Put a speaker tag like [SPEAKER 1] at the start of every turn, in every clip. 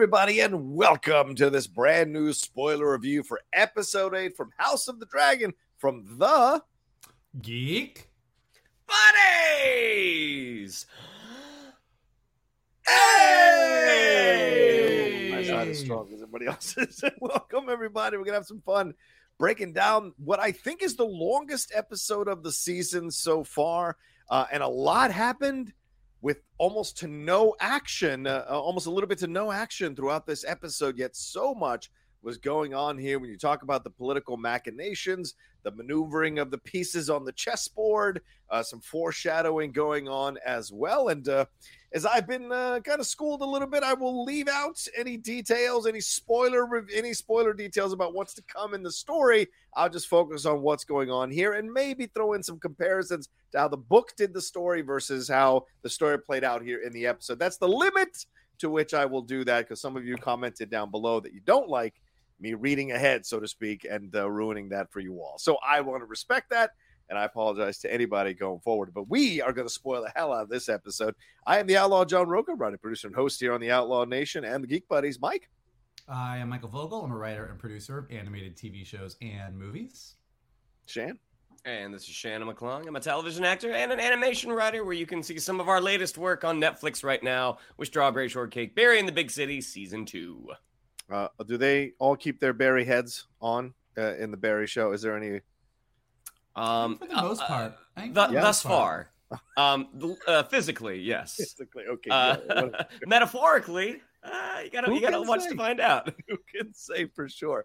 [SPEAKER 1] Everybody, and welcome to this brand new spoiler review for episode 8 from House of the Dragon from the
[SPEAKER 2] Geek
[SPEAKER 1] Buddies. Hey! My side is strong as everybody else's. welcome, everybody. We're going to have some fun breaking down what I think is the longest episode of the season so far. Uh, and a lot happened with almost to no action, uh, uh, almost a little bit to no action throughout this episode, yet so much was going on here when you talk about the political machinations, the maneuvering of the pieces on the chessboard, uh, some foreshadowing going on as well. And uh, as I've been uh, kind of schooled a little bit, I will leave out any details, any spoiler, any spoiler details about what's to come in the story. I'll just focus on what's going on here and maybe throw in some comparisons to how the book did the story versus how the story played out here in the episode. That's the limit to which I will do that because some of you commented down below that you don't like me reading ahead, so to speak, and uh, ruining that for you all. So I want to respect that, and I apologize to anybody going forward. But we are going to spoil the hell out of this episode. I am the Outlaw John Rocha, writer, producer, and host here on the Outlaw Nation and the Geek Buddies. Mike.
[SPEAKER 2] I am Michael Vogel. I'm a writer and producer of animated TV shows and movies.
[SPEAKER 1] Shan.
[SPEAKER 3] And this is Shannon McClung. I'm a television actor and an animation writer where you can see some of our latest work on Netflix right now with Strawberry Shortcake, Berry in the Big City, Season 2.
[SPEAKER 1] Uh, do they all keep their Berry heads on uh, in the Berry show? Is there any?
[SPEAKER 3] Um,
[SPEAKER 2] for the most part, I think
[SPEAKER 3] th-
[SPEAKER 2] for
[SPEAKER 3] thus far, um, uh, physically, yes.
[SPEAKER 1] Physically, okay.
[SPEAKER 3] Uh,
[SPEAKER 1] yeah,
[SPEAKER 3] metaphorically, uh, you gotta
[SPEAKER 1] Who
[SPEAKER 3] you gotta watch
[SPEAKER 1] say?
[SPEAKER 3] to find out.
[SPEAKER 1] who can say for sure?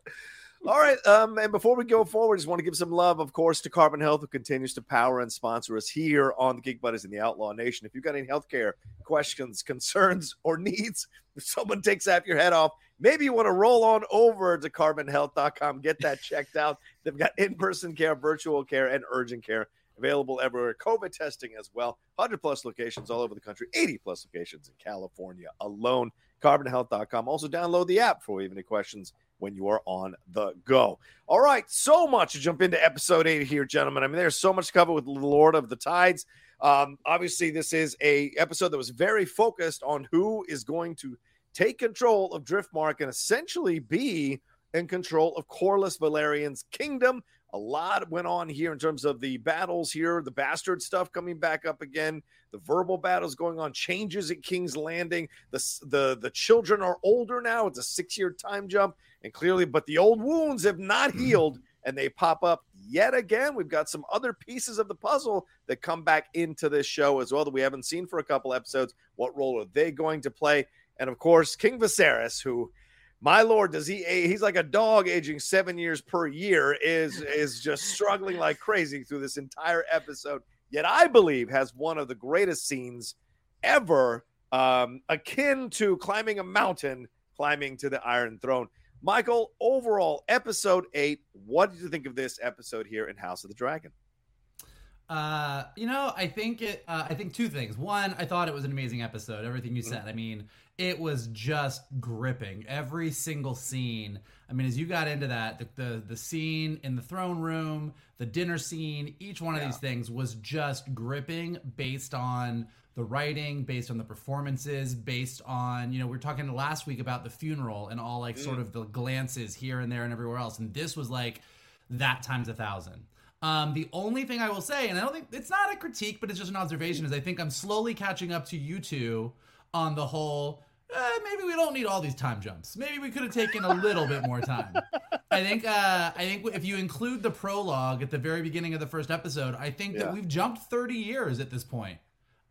[SPEAKER 1] All right. Um, and before we go forward, just want to give some love, of course, to Carbon Health, who continues to power and sponsor us here on the Geek Buddies in the Outlaw Nation. If you've got any healthcare questions, concerns, or needs, if someone takes half your head off, maybe you want to roll on over to carbonhealth.com, get that checked out. They've got in person care, virtual care, and urgent care available everywhere. COVID testing as well. 100 plus locations all over the country, 80 plus locations in California alone. Carbonhealth.com. Also, download the app for even any questions when you are on the go. All right, so much to jump into episode eight here, gentlemen. I mean, there's so much to cover with Lord of the Tides. Um, obviously, this is a episode that was very focused on who is going to take control of Driftmark and essentially be in control of Corlys Velaryon's kingdom. A lot went on here in terms of the battles here, the bastard stuff coming back up again, the verbal battles going on, changes at King's Landing. The the the children are older now. It's a six year time jump, and clearly, but the old wounds have not mm-hmm. healed, and they pop up yet again. We've got some other pieces of the puzzle that come back into this show as well that we haven't seen for a couple episodes. What role are they going to play? And of course, King Viserys, who my lord does he he's like a dog aging seven years per year is is just struggling like crazy through this entire episode. Yet i believe has one of the greatest scenes ever um akin to climbing a mountain climbing to the iron throne. Michael overall episode eight what did you think of this episode here in house of the dragon
[SPEAKER 2] Uh, you know, I think it. Uh, I think two things. One, I thought it was an amazing episode. Everything you said. I mean, it was just gripping. Every single scene. I mean, as you got into that, the the, the scene in the throne room, the dinner scene, each one of these things was just gripping based on the writing, based on the performances, based on you know we were talking last week about the funeral and all like sort of the glances here and there and everywhere else, and this was like that times a thousand. Um, the only thing I will say, and I don't think it's not a critique, but it's just an observation, is I think I'm slowly catching up to you two on the whole. Eh, maybe we don't need all these time jumps. Maybe we could have taken a little bit more time. I think. Uh, I think if you include the prologue at the very beginning of the first episode, I think
[SPEAKER 1] Yeah.
[SPEAKER 2] that we've jumped 30 years at this point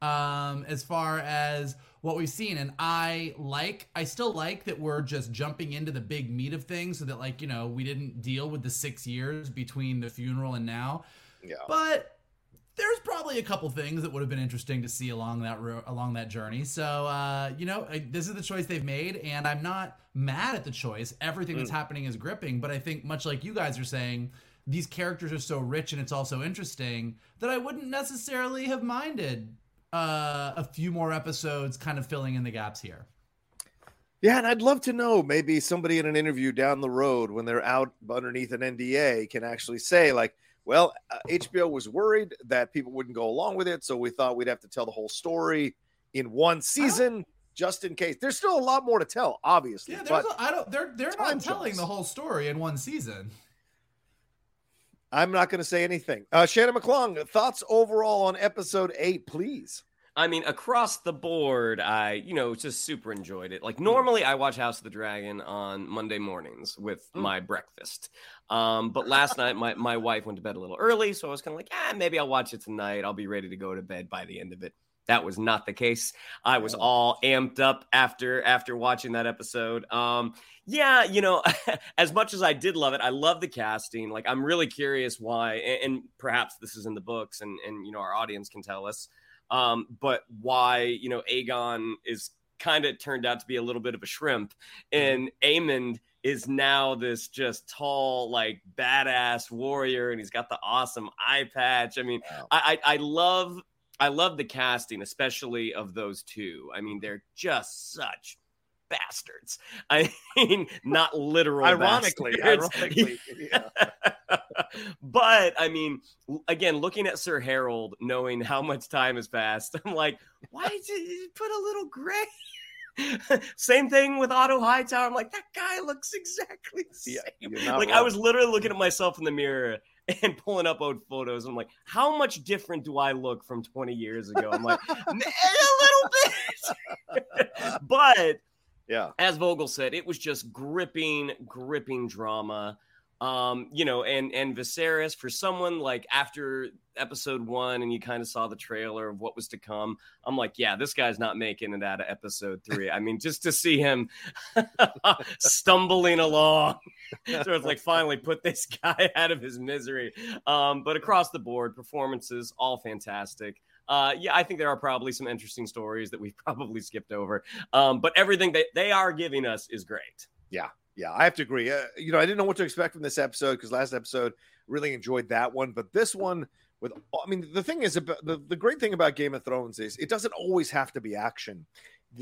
[SPEAKER 2] um, as far as what we've seen. And I like, I still like that we're just jumping into the big meat of things so that, like, you know, we didn't deal with the six years between the funeral and now.
[SPEAKER 1] Yeah.
[SPEAKER 2] But there's probably a couple things that would have been interesting to see along that ro- along that journey. So, uh, you know, I, this is the choice they've made, and I'm not mad at the choice. Everything that's happening is gripping, but I think much like you guys are saying, these characters are so rich and it's also interesting that I wouldn't necessarily have minded uh, a few more episodes, kind of filling in the gaps here.
[SPEAKER 1] Yeah, and I'd love to know maybe somebody in an interview down the road when they're out underneath an NDA can actually say, like, well, uh, HBO was worried that people wouldn't go along with it. So we thought we'd have to tell the whole story in one season just in case. There's still a lot more to tell, obviously.
[SPEAKER 2] Yeah,
[SPEAKER 1] but
[SPEAKER 2] a, I don't. They're they're not telling
[SPEAKER 1] jumps.
[SPEAKER 2] the whole story in one season.
[SPEAKER 1] I'm not going to say anything. Uh, Shannon McClung, thoughts overall on episode eight, please.
[SPEAKER 3] I mean, across the board, I, you know, just super enjoyed it. Like, normally I watch House of the Dragon on Monday mornings with
[SPEAKER 1] Mm.
[SPEAKER 3] my breakfast. Um, but last night, my, my wife went to bed a little early. So I was kind of like, ah, maybe I'll watch it tonight. I'll be ready to go to bed by the end of it. That was not the case. I was all amped up after after watching that episode. Um, yeah, you know, as much as I did love it, I love the casting. Like, I'm really curious why, and, and perhaps this is in the books, and and you know, our audience can tell us um, but why you know Aegon is kind of turned out to be a little bit of a shrimp, and Aemond is now this just tall, like badass warrior, and he's got the awesome eye patch. I mean,
[SPEAKER 1] Wow.
[SPEAKER 3] I, I I love I love the casting, especially of those two. I mean, they're just such bastards. I mean, not literal.
[SPEAKER 1] Ironically,
[SPEAKER 3] bastards.
[SPEAKER 1] ironically, yeah.
[SPEAKER 3] but I mean, again, looking at Sir Harold, knowing how much time has passed, I'm like, why did you put a little gray? Same thing with Otto Hightower. I'm like, that guy looks exactly the same.
[SPEAKER 1] Yeah,
[SPEAKER 3] like I was literally looking at myself in the mirror and pulling up old photos. I'm like, how much different do I look from 20 years ago? I'm like, "Eh, a little bit. but
[SPEAKER 1] Yeah.
[SPEAKER 3] as Vogel said, it was just gripping, gripping drama. Um, you know, and and Viserys for someone like after episode one, and you kind of saw the trailer of what was to come. I'm like, yeah, this guy's not making it out of episode three. I mean, just to see him stumbling along, so it's like finally put this guy out of his misery. Um, but across the board, performances all fantastic. Uh, yeah, I think there are probably some interesting stories that we've probably skipped over. Um, but everything that they are giving us is great.
[SPEAKER 1] Yeah, I have to agree. Uh, you know, I didn't know what to expect from this episode because last episode really enjoyed that one, but this one with I mean, the thing is about the, the great thing about Game of Thrones is it doesn't always have to be action.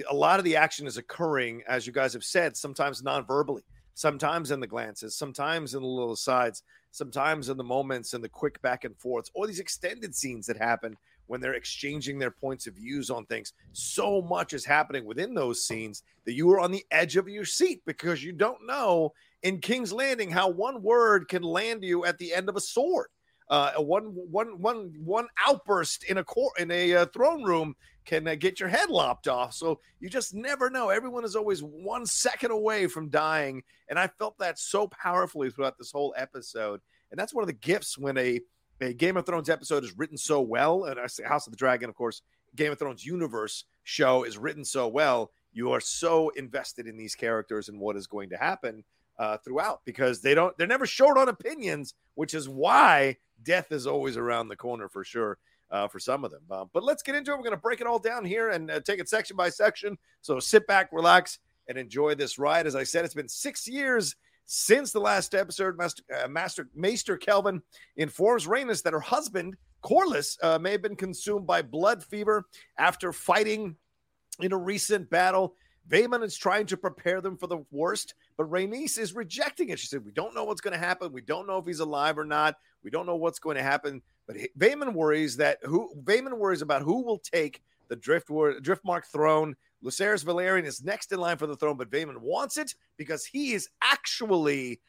[SPEAKER 1] A lot of the action is occurring, as you guys have said, sometimes non-verbally, sometimes in the glances, sometimes in the little sides, sometimes in the moments and the quick back and forths, or these extended scenes that happen when they're exchanging their points of views on things. So much is happening within those scenes that you are on the edge of your seat because you don't know in King's Landing how one word can land you at the end of a sword. Uh, one, one, one, one outburst in a court in a uh, throne room can uh, get your head lopped off. So you just never know. Everyone is always one second away from dying, and I felt that so powerfully throughout this whole episode. And that's one of the gifts when a a Game of Thrones episode is written so well, and I say House of the Dragon, of course, Game of Thrones universe show is written so well. You are so invested in these characters and what is going to happen uh, throughout because they don't they're never short on opinions, which is why death is always around the corner for sure. Uh, for some of them, uh, but let's get into it. We're going to break it all down here and uh, take it section by section. So sit back, relax, and enjoy this ride. As I said, it's been six years since the last episode. Master, uh, Master Maester Kelvin informs Rhaenys that her husband Corlys uh, may have been consumed by blood fever after fighting in a recent battle. Vaemond is trying to prepare them for the worst, but Rhaenys is rejecting it. She said, "We don't know what's going to happen. We don't know if he's alive or not. We don't know what's going to happen." But Vaemond worries that who Vaemond worries about who will take the Driftwood Driftmark throne. Lucerys Velaryon is next in line for the throne, but Vaemond wants it because he is actually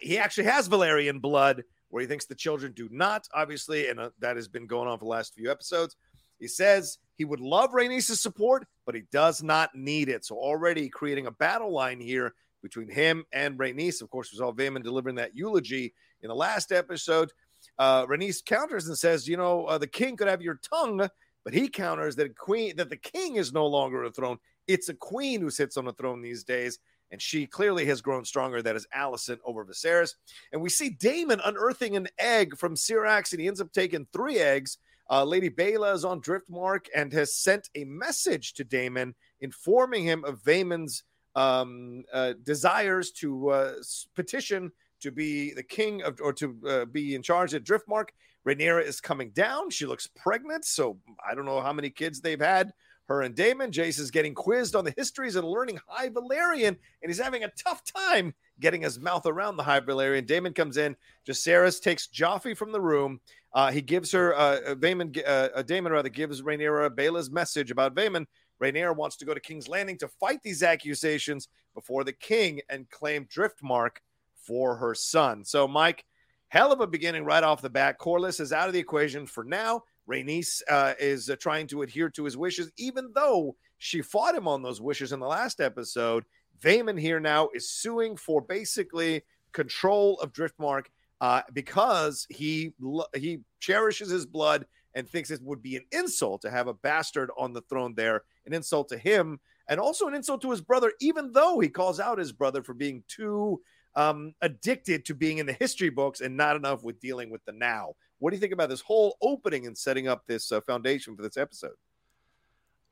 [SPEAKER 1] he actually has Velaryon blood, where he thinks the children do not. Obviously, and uh, that has been going on for the last few episodes. He says he would love Rhaenys' support, but he does not need it. So already creating a battle line here between him and Rhaenys. Of course, we saw Vaemond delivering that eulogy in the last episode. Uh, Rhaenys counters and says, "You know, uh, the king could have your tongue," but he counters that queen that the king is no longer a throne. It's a queen who sits on the throne these days, and she clearly has grown stronger. That is Alicent over Viserys, and we see Daemon unearthing an egg from Syrax, and he ends up taking three eggs uh, Lady Baela is on Driftmark and has sent a message to Daemon informing him of Vaemond's um, uh, desires to uh, petition to be the king of or to uh, be in charge at Driftmark. Rhaenyra is coming down. She looks pregnant, so I don't know how many kids they've had. Her and Daemon. Jace is getting quizzed on the histories and learning High Valyrian, and he's having a tough time getting his mouth around the High Valyrian. Daemon comes in. Jacaerys takes Joffrey from the room uh, he gives her, uh, Vaemond, uh, uh, Daemon rather, gives Rhaenyra Baela's message about Vaemond. Rhaenyra wants to go to King's Landing to fight these accusations before the king and claim Driftmark for her son. So, Mike, hell of a beginning right off the bat. Corlys is out of the equation for now. Rhaenys uh, is uh, trying to adhere to his wishes, even though she fought him on those wishes in the last episode. Vaemond here now is suing for basically control of Driftmark uh, because he he cherishes his blood and thinks it would be an insult to have a bastard on the throne there, an insult to him, and also an insult to his brother, even though he calls out his brother for being too um, addicted to being in the history books and not enough with dealing with the now. What do you think about this whole opening and setting up this uh, foundation for this episode?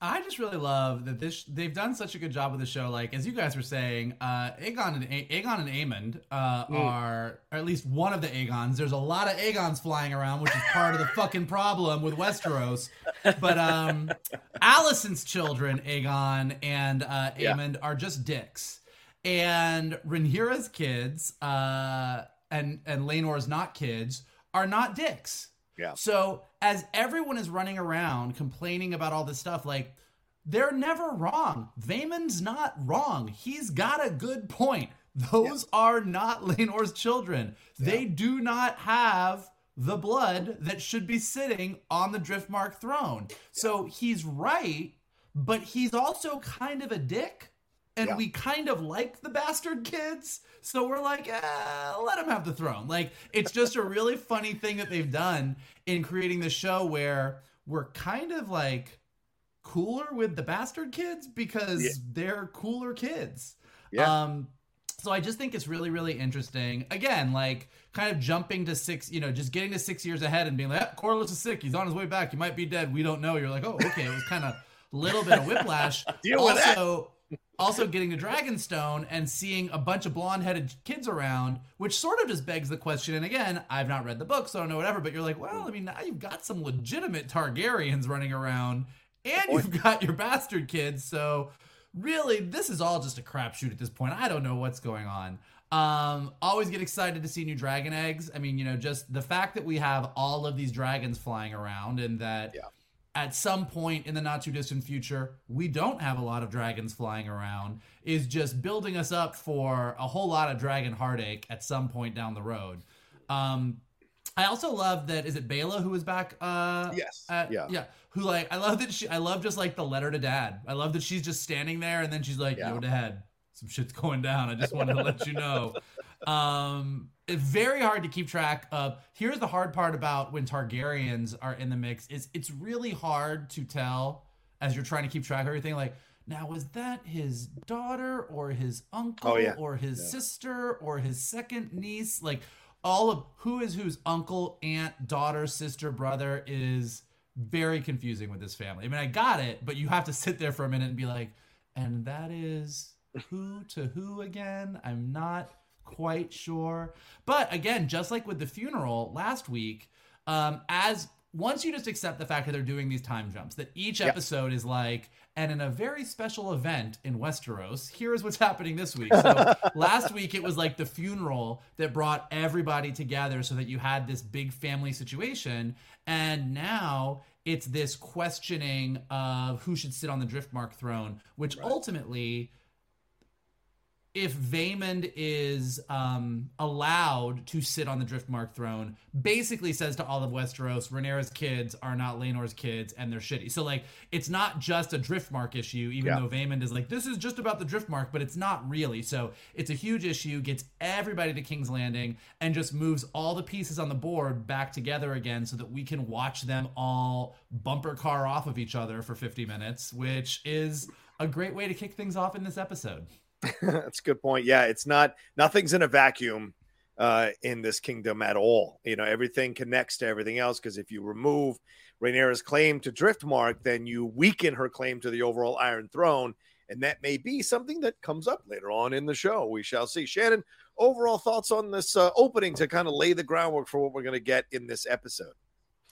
[SPEAKER 2] I just really love that this they've done such a good job with the show. Like as you guys were saying, uh, Aegon and a- Aegon and Aemond uh, mm. are or at least one of the Aegons. There's a lot of Aegons flying around, which is part of the fucking problem with Westeros. But um, Alicent's children, Aegon and uh, Aemond, yeah. are just dicks, and Rhaenyra's kids uh, and and Laenor's not kids are not dicks.
[SPEAKER 1] Yeah.
[SPEAKER 2] So as everyone is running around complaining about all this stuff, like they're never wrong. Vaemond's not wrong. He's got a good point. Those yeah. are not Laenor's children. Yeah. They do not have the blood that should be sitting on the Driftmark throne. Yeah. So he's right, but he's also kind of a dick and yeah. we kind of like the bastard kids. So we're like, eh, let them have the throne. Like, it's just a really funny thing that they've done in creating the show where we're kind of like cooler with the bastard kids because yeah. they're cooler kids. Yeah. Um, so I just think it's really, really interesting. Again, like kind of jumping to six, you know, just getting to six years ahead and being like, ah, Corlys is sick. He's on his way back. He might be dead. We don't know. You're like, oh, okay. It was kind of a little bit of whiplash.
[SPEAKER 1] Deal also, with that
[SPEAKER 2] also getting to Dragonstone and seeing a bunch of blonde-headed kids around, which sort of just begs the question. And again, I've not read the book, so I don't know whatever. But you're like, well, I mean, now you've got some legitimate Targaryens running around, and you've got your bastard kids. So really, this is all just a crapshoot at this point. I don't know what's going on. Um, always get excited to see new dragon eggs. I mean, you know, just the fact that we have all of these dragons flying around and that. Yeah at some point in the not too distant future, we don't have a lot of dragons flying around, is just building us up for a whole lot of dragon heartache at some point down the road. Um, I also love that is it Baela who is back? Uh,
[SPEAKER 1] yes.
[SPEAKER 2] At, yeah. Yeah. Who like I love that she I love just like the letter to dad. I love that she's just standing there and then she's like, yeah. "Yo, dad, some shit's going down. I just wanted to let you know." Um, very hard to keep track of. Here's the hard part about when Targaryens are in the mix is it's really hard to tell as you're trying to keep track of everything. Like, now was that his daughter or his uncle
[SPEAKER 1] oh, yeah.
[SPEAKER 2] or his yeah. sister or his second niece? Like, all of who is whose uncle, aunt, daughter, sister, brother is very confusing with this family. I mean, I got it, but you have to sit there for a minute and be like, and that is who to who again? I'm not quite sure. But again, just like with the funeral last week, um, as once you just accept the fact that they're doing these time jumps, that each episode is like, and in a very special event in Westeros, here's what's happening this week. So last week it was like the funeral that brought everybody together so that you had this big family situation. And now it's this questioning of who should sit on the Driftmark throne, which right. ultimately if Vaemond is um, allowed to sit on the Driftmark throne, basically says to all of Westeros, Rhaenyra's kids are not Laenor's kids, and they're shitty. So like, it's not just a Driftmark issue, even yeah. though Vaemond is like, this is just about the Driftmark, but it's not really. So it's a huge issue, gets everybody to King's Landing, and just moves all the pieces on the board back together again, so that we can watch them all bumper car off of each other for 50 minutes, which is a great way to kick things off in this episode.
[SPEAKER 1] That's a good point. Yeah, it's not nothing's in a vacuum uh, in this kingdom at all. You know, everything connects to everything else because if you remove Rhaenyra's claim to Driftmark, then you weaken her claim to the overall Iron Throne, and that may be something that comes up later on in the show. We shall see. Shannon, overall thoughts on this uh, opening to kind of lay the groundwork for what we're going to get in this episode.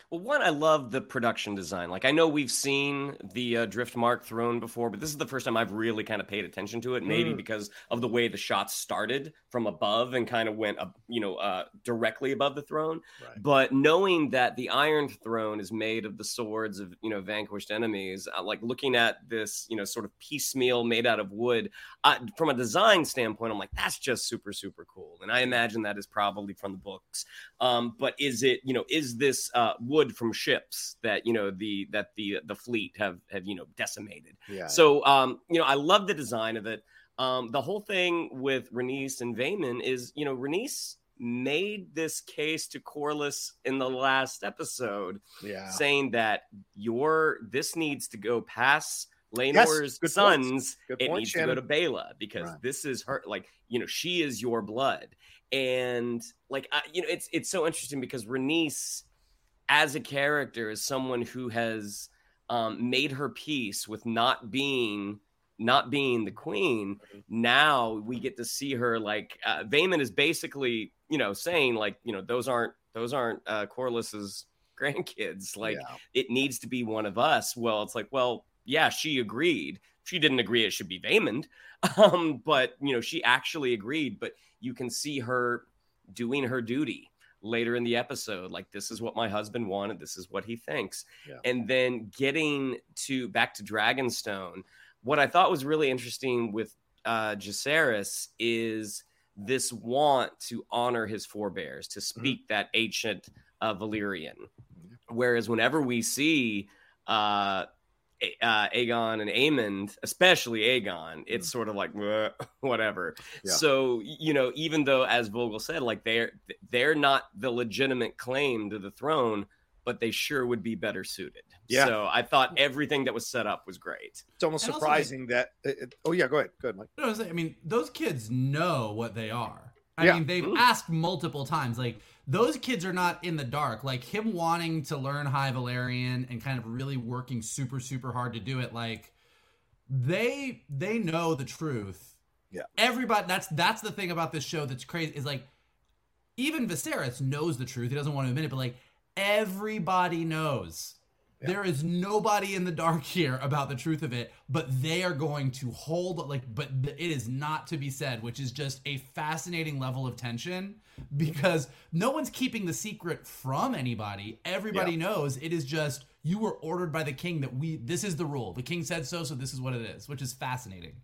[SPEAKER 3] Well, one, I love the production design. Like, I know we've seen the uh, Driftmark throne before, but this is the first time I've really kind of paid attention to it. Maybe mm. because of the way the shots started from above and kind of went, up, you know, uh, directly above the throne. Right. But knowing that the Iron Throne is made of the swords of, you know, vanquished enemies, uh, like looking at this, you know, sort of piecemeal made out of wood, uh, from a design standpoint, I'm like, that's just super, super cool. And I imagine that is probably from the books. Um, but is it, you know, is this uh, wood from ships that you know the that the the fleet have have you know decimated. Yeah. So um, you know, I love the design of it. Um, the whole thing with Rhaenys and Vaemond is, you know, Rhaenys made this case to Corlys in the last episode, yeah. saying that your this needs to go past Laenor's yes, sons. it point, needs Shannon. to go to Baela because right. this is her. Like you know, she is your blood, and like I, you know, it's it's so interesting because Rhaenys as a character as someone who has um, made her peace with not being not being the queen now we get to see her like uh, Vaemond is basically you know saying like you know those aren't those aren't uh, Corlys's grandkids. Like yeah. it needs to be one of us. Well it's like well yeah she agreed. She didn't agree it should be Vaemond um, but you know she actually agreed but you can see her doing her duty later in the episode like this is what my husband wanted this is what he thinks yeah. and then getting to back to dragonstone what i thought was really interesting with uh Jacaerys is this want to honor his forebears to mm-hmm. speak mm-hmm. that ancient uh, Valyrian whereas whenever we see uh uh, Aegon and Aemond, especially Aegon, it's mm. sort of like whatever. Yeah. So you know, even though, as Vogel said, like they're they're not the legitimate claim to the throne, but they sure would be better suited. Yeah. So I thought everything that was set up was great.
[SPEAKER 1] It's almost and surprising also, that. It, oh yeah, go ahead, go ahead, Mike.
[SPEAKER 2] No, I mean, those kids know what they are. I yeah. mean, they've mm. asked multiple times, like those kids are not in the dark. Like him wanting to learn High Valyrian and kind of really working super super hard to do it. Like they they know the truth.
[SPEAKER 1] Yeah.
[SPEAKER 2] Everybody. That's that's the thing about this show that's crazy is like even Viserys knows the truth. He doesn't want to admit it, but like everybody knows. Yeah. There is nobody in the dark here about the truth of it, but they are going to hold like but it is not to be said, which is just a fascinating level of tension because no one's keeping the secret from anybody. Everybody yeah. knows it is just you were ordered by the king that we this is the rule. The king said so, so this is what it is, which is fascinating.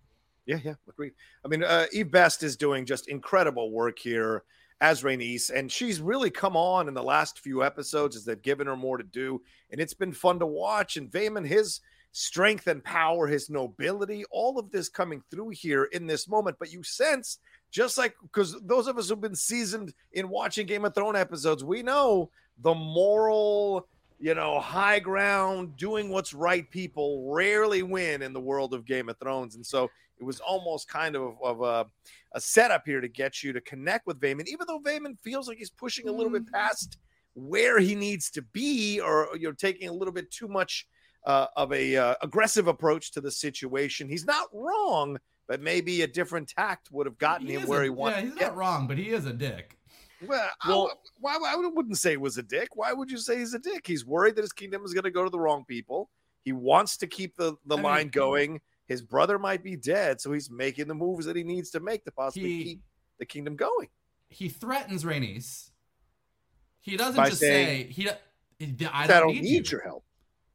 [SPEAKER 1] Yeah, yeah, agreed. I mean, uh, Eve Best is doing just incredible work here as Rhaenys, and she's really come on in the last few episodes as they've given her more to do, and it's been fun to watch. And Vaemond, his strength and power, his nobility, all of this coming through here in this moment. But you sense just like because those of us who've been seasoned in watching Game of Thrones episodes, we know the moral, you know, high ground, doing what's right people rarely win in the world of Game of Thrones. And so it was almost kind of, of a, a setup here to get you to connect with Vaemond, even though Vaemond feels like he's pushing a little bit mm. past where he needs to be, or you're taking a little bit too much uh, of a uh, aggressive approach to the situation. He's not wrong, but maybe a different tact would have gotten he him where
[SPEAKER 2] a,
[SPEAKER 1] he wanted.
[SPEAKER 2] Yeah, he's not wrong, but he is a dick.
[SPEAKER 1] Well,
[SPEAKER 3] Well-
[SPEAKER 1] I, why, why I wouldn't say it was a dick. Why would you say he's a dick? He's worried that his kingdom is going to go to the wrong people. He wants to keep the, the
[SPEAKER 2] I mean-
[SPEAKER 1] line going. His brother might be dead, so he's making the moves that he needs to make to possibly
[SPEAKER 2] He-
[SPEAKER 1] keep the kingdom going.
[SPEAKER 2] He threatens Rhaenys. He doesn't
[SPEAKER 1] By
[SPEAKER 2] just
[SPEAKER 1] saying,
[SPEAKER 2] say he. I
[SPEAKER 1] I
[SPEAKER 2] don't,
[SPEAKER 1] don't,
[SPEAKER 2] need,
[SPEAKER 1] need,
[SPEAKER 2] you.
[SPEAKER 1] your help.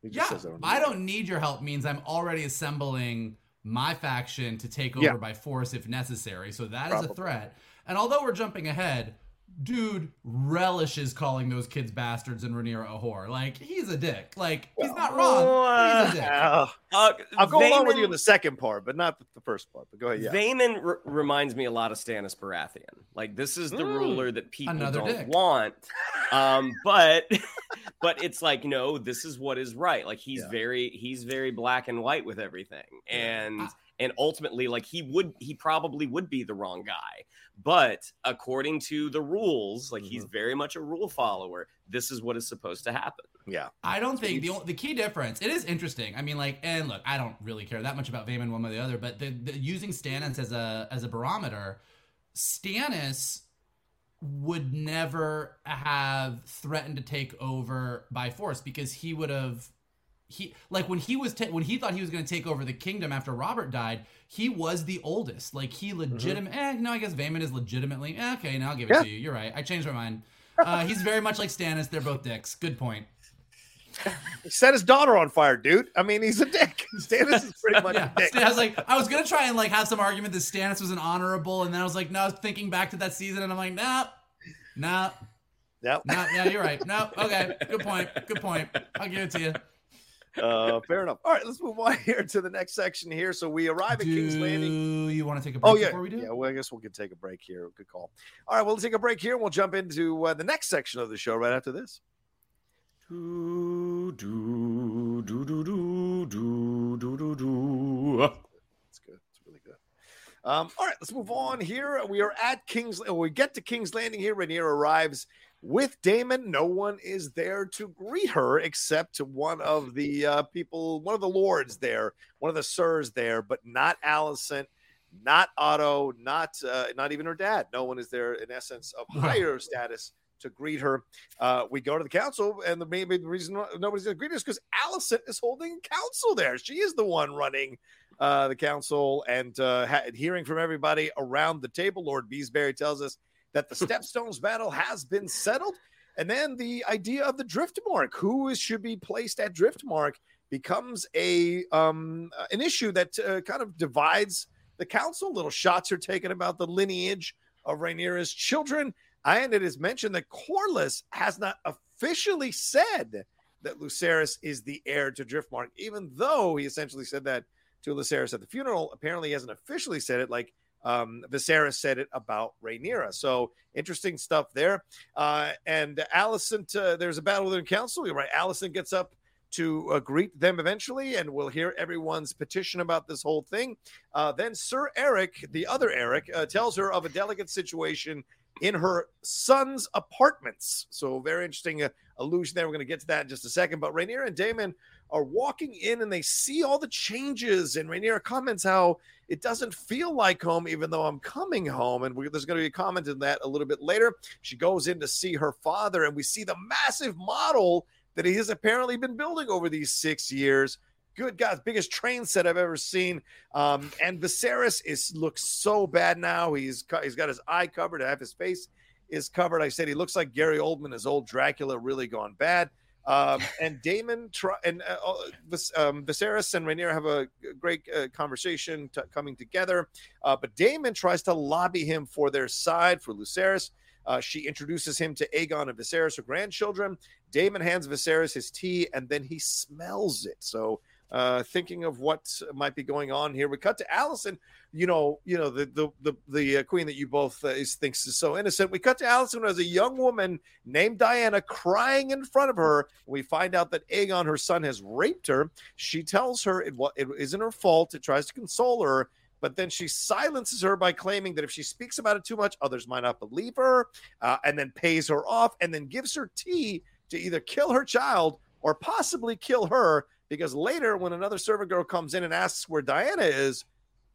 [SPEAKER 1] He just
[SPEAKER 2] Yeah,
[SPEAKER 1] says,
[SPEAKER 2] I
[SPEAKER 1] need
[SPEAKER 2] don't need your help means I'm already assembling my faction to take over
[SPEAKER 1] Yeah.
[SPEAKER 2] by force if necessary. So that is a threat. And although we're jumping ahead, dude relishes calling those kids bastards and Rhaenyra a whore. Like he's a dick. Like he's not wrong. but he's a dick.
[SPEAKER 1] Uh,
[SPEAKER 3] Uh,
[SPEAKER 1] I'll go along with you in the second part, but not the, the first part. But go ahead. Yeah.
[SPEAKER 3] Vaemond r- reminds me a lot of Stannis Baratheon. Like this is the
[SPEAKER 1] Mm.
[SPEAKER 3] ruler that people don't
[SPEAKER 2] dick.
[SPEAKER 3] want. Um, but but it's like no, this is what is right. Like he's
[SPEAKER 1] Yeah.
[SPEAKER 3] very he's very black and white with everything, and
[SPEAKER 2] I-
[SPEAKER 3] and ultimately like he would he probably would be the wrong guy. But according to the rules, like he's
[SPEAKER 1] Mm-hmm.
[SPEAKER 3] very much a rule follower. This is what is supposed to happen.
[SPEAKER 1] yeah.
[SPEAKER 2] I don't think the the key difference. It is interesting. I mean, like, and look, I don't really care that much about Vaemond one way or the other, but the, the using Stannis as a as a barometer, Stannis would never have threatened to take over by force because he would have he like when he was ta- when he thought he was going to take over the kingdom after Robert died, he was the oldest. Like he legitimate. Eh, no, I guess Vaemond is legitimately eh, okay. Now I'll give it
[SPEAKER 1] Yeah.
[SPEAKER 2] to you. You're right. I changed my mind. Uh, he's very much like Stannis. They're both dicks. Good point.
[SPEAKER 1] He set his daughter on fire, dude. I mean, he's a dick. Stannis is pretty much
[SPEAKER 2] Yeah,
[SPEAKER 1] a dick.
[SPEAKER 2] I was like, I was gonna try and like have some argument that Stannis was an honorable, and then I was like, no, I was thinking back to that season, and I'm like, nah, nah,
[SPEAKER 1] Yep.
[SPEAKER 2] nah, yeah, you're right. No, okay, good point, good point. I'll give it to you.
[SPEAKER 1] Uh, fair enough. All right, let's move on here to the next section here. So we arrive at do King's Landing.
[SPEAKER 2] You want to take a oh, break
[SPEAKER 1] oh, yeah.
[SPEAKER 2] before we do?
[SPEAKER 1] Yeah, well, I guess we can take a break here. Good call. All right, we'll take a break here and we'll jump into uh, the next section of the show right after this.
[SPEAKER 3] Do, do, do, do, do, do, do, do.
[SPEAKER 1] That's good. It's really good. Um, all right, let's move on here. We are at King's. When we get to King's Landing here. Rhaenyra arrives with Daemon. No one is there to greet her except one of the uh, people, one of the lords there, one of the sirs there, but not Alicent, not Otto, not uh, not even her dad. No one is there in essence of higher status to greet her. Uh, we go to the council, and the maybe the reason nobody's going to greet us because Alicent is holding council there. She is the one running uh, the council and uh, ha- hearing from everybody around the table. Lord Beesbury tells us that the Stepstones battle has been settled. And then the idea of the Driftmark, who is, should be placed at Driftmark, becomes a um, uh, an issue that uh, kind of divides the council. Little shots are taken about the lineage of Rhaenyra's children. And it is mentioned that Corlys has not officially said that Lucerys is the heir to Driftmark, even though he essentially said that to Lucerys at the funeral. Apparently, he hasn't officially said it like um, Viserys said it about Rhaenyra. So interesting stuff there. Uh, and Alicent, uh, there's a battle within council. You're right. Alicent gets up to uh, greet them eventually, and we'll hear everyone's petition about this whole thing. Uh, then Sir Eric, the other Eric, uh, tells her of a delicate situation in her son's apartments. So very interesting uh, allusion there. We're going to get to that in just a second. But Rhaenyra and Daemon are walking in and they see all the changes. And Rhaenyra comments how it doesn't feel like home, even though I'm coming home. And we, there's going to be a comment in that a little bit later. She goes in to see her father, and we see the massive model that he has apparently been building over these six years. Good God, biggest train set I've ever seen. Um, and Viserys is looks so bad now. He's he's got his eye covered, half his face is covered. I said he looks like Gary Oldman, his old Dracula, really gone bad. Um, and Daemon and uh, Vis- um, Viserys and Rhaenyra have a great uh, conversation t- coming together. Uh, but Daemon tries to lobby him for their side for Lucerys. Uh, she introduces him to Aegon and Viserys, her grandchildren. Daemon hands Viserys his tea, and then he smells it. So, uh, thinking of what might be going on here, we cut to Alicent. You know, you know the the the, the uh, queen that you both uh, is, thinks is so innocent. We cut to Alicent as a young woman named Dyana crying in front of her. We find out that Aegon, her son, has raped her. She tells her it, it isn't her fault. It tries to console her. But then she silences her by claiming that if she speaks about it too much, others might not believe her, uh, and then pays her off, and then gives her tea to either kill her child or possibly kill her. Because later, when another server girl comes in and asks where Dyana is,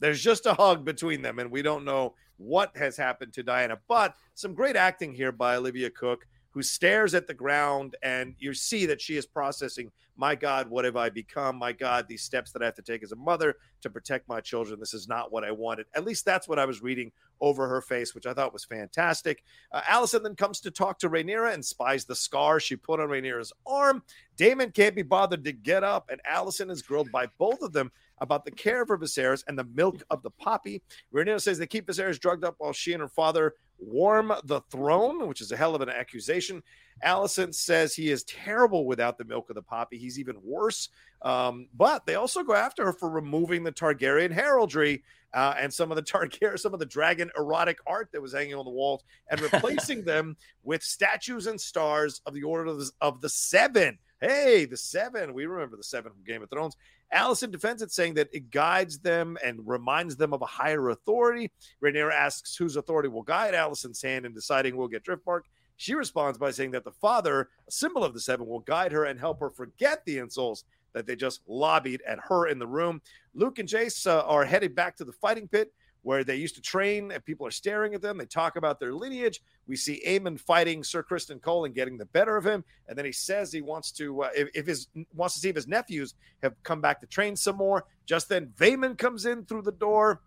[SPEAKER 1] there's just a hug between them, and we don't know what has happened to Dyana. But some great acting here by Olivia Cooke, who stares at the ground, and you see that she is processing, my God, what have I become? My God, these steps that I have to take as a mother to protect my children. This is not what I wanted. At least that's what I was reading over her face, which I thought was fantastic. Uh, Alicent then comes to talk to Rhaenyra and spies the scar she put on Rhaenyra's arm. Daemon can't be bothered to get up, and Alicent is grilled by both of them about the care for Viserys and the milk of the poppy. Rhaenyra says they keep Viserys drugged up while she and her father warm the throne, which is a hell of an accusation. Alicent says he is terrible without the milk of the poppy. He's even worse. Um, but they also go after her for removing the Targaryen heraldry uh, and some of the Targaryen, some of the dragon erotic art that was hanging on the walls, and replacing them with statues and stars of the Order of the, of the Seven. Hey, the Seven. We remember the Seven from Game of Thrones. Alicent defends it, saying that it guides them and reminds them of a higher authority. Rhaenyra asks whose authority will guide Alicent's hand in deciding we'll get Driftmark. She responds by saying that the father, a symbol of the seven, will guide her and help her forget the insults that they just lobbied at her in the room. Luke and Jace uh, are headed back to the fighting pit where they used to train and people are staring at them. They talk about their lineage. We see Aemond fighting Sir Criston Cole and getting the better of him. And then he says he wants to, uh, if, if, his wants to see if his nephews have come back to train some more. Just then, Vaemond comes in through the door,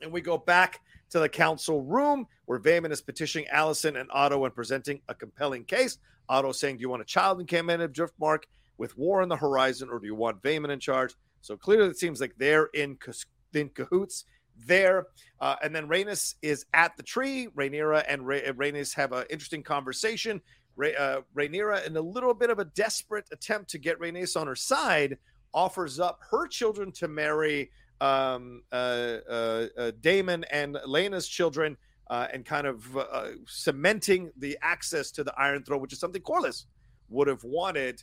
[SPEAKER 1] and we go back to the council room where Vaemond is petitioning Alicent and Otto and presenting a compelling case. Otto saying, "Do you want a child in command of Driftmark with war on the horizon, or do you want Vaemond in charge?" So clearly, it seems like they're in, in cahoots there. Uh, and then Rhaenys is at the tree. Rhaenyra and Ra- Rhaenys have an interesting conversation. Ra- uh, Rhaenyra, in a little bit of a desperate attempt to get Rhaenys on her side, offers up her children to marry um, uh, uh, uh Daemon and Laena's children, uh, and kind of uh, cementing the access to the Iron Throne, which is something Corlys would have wanted.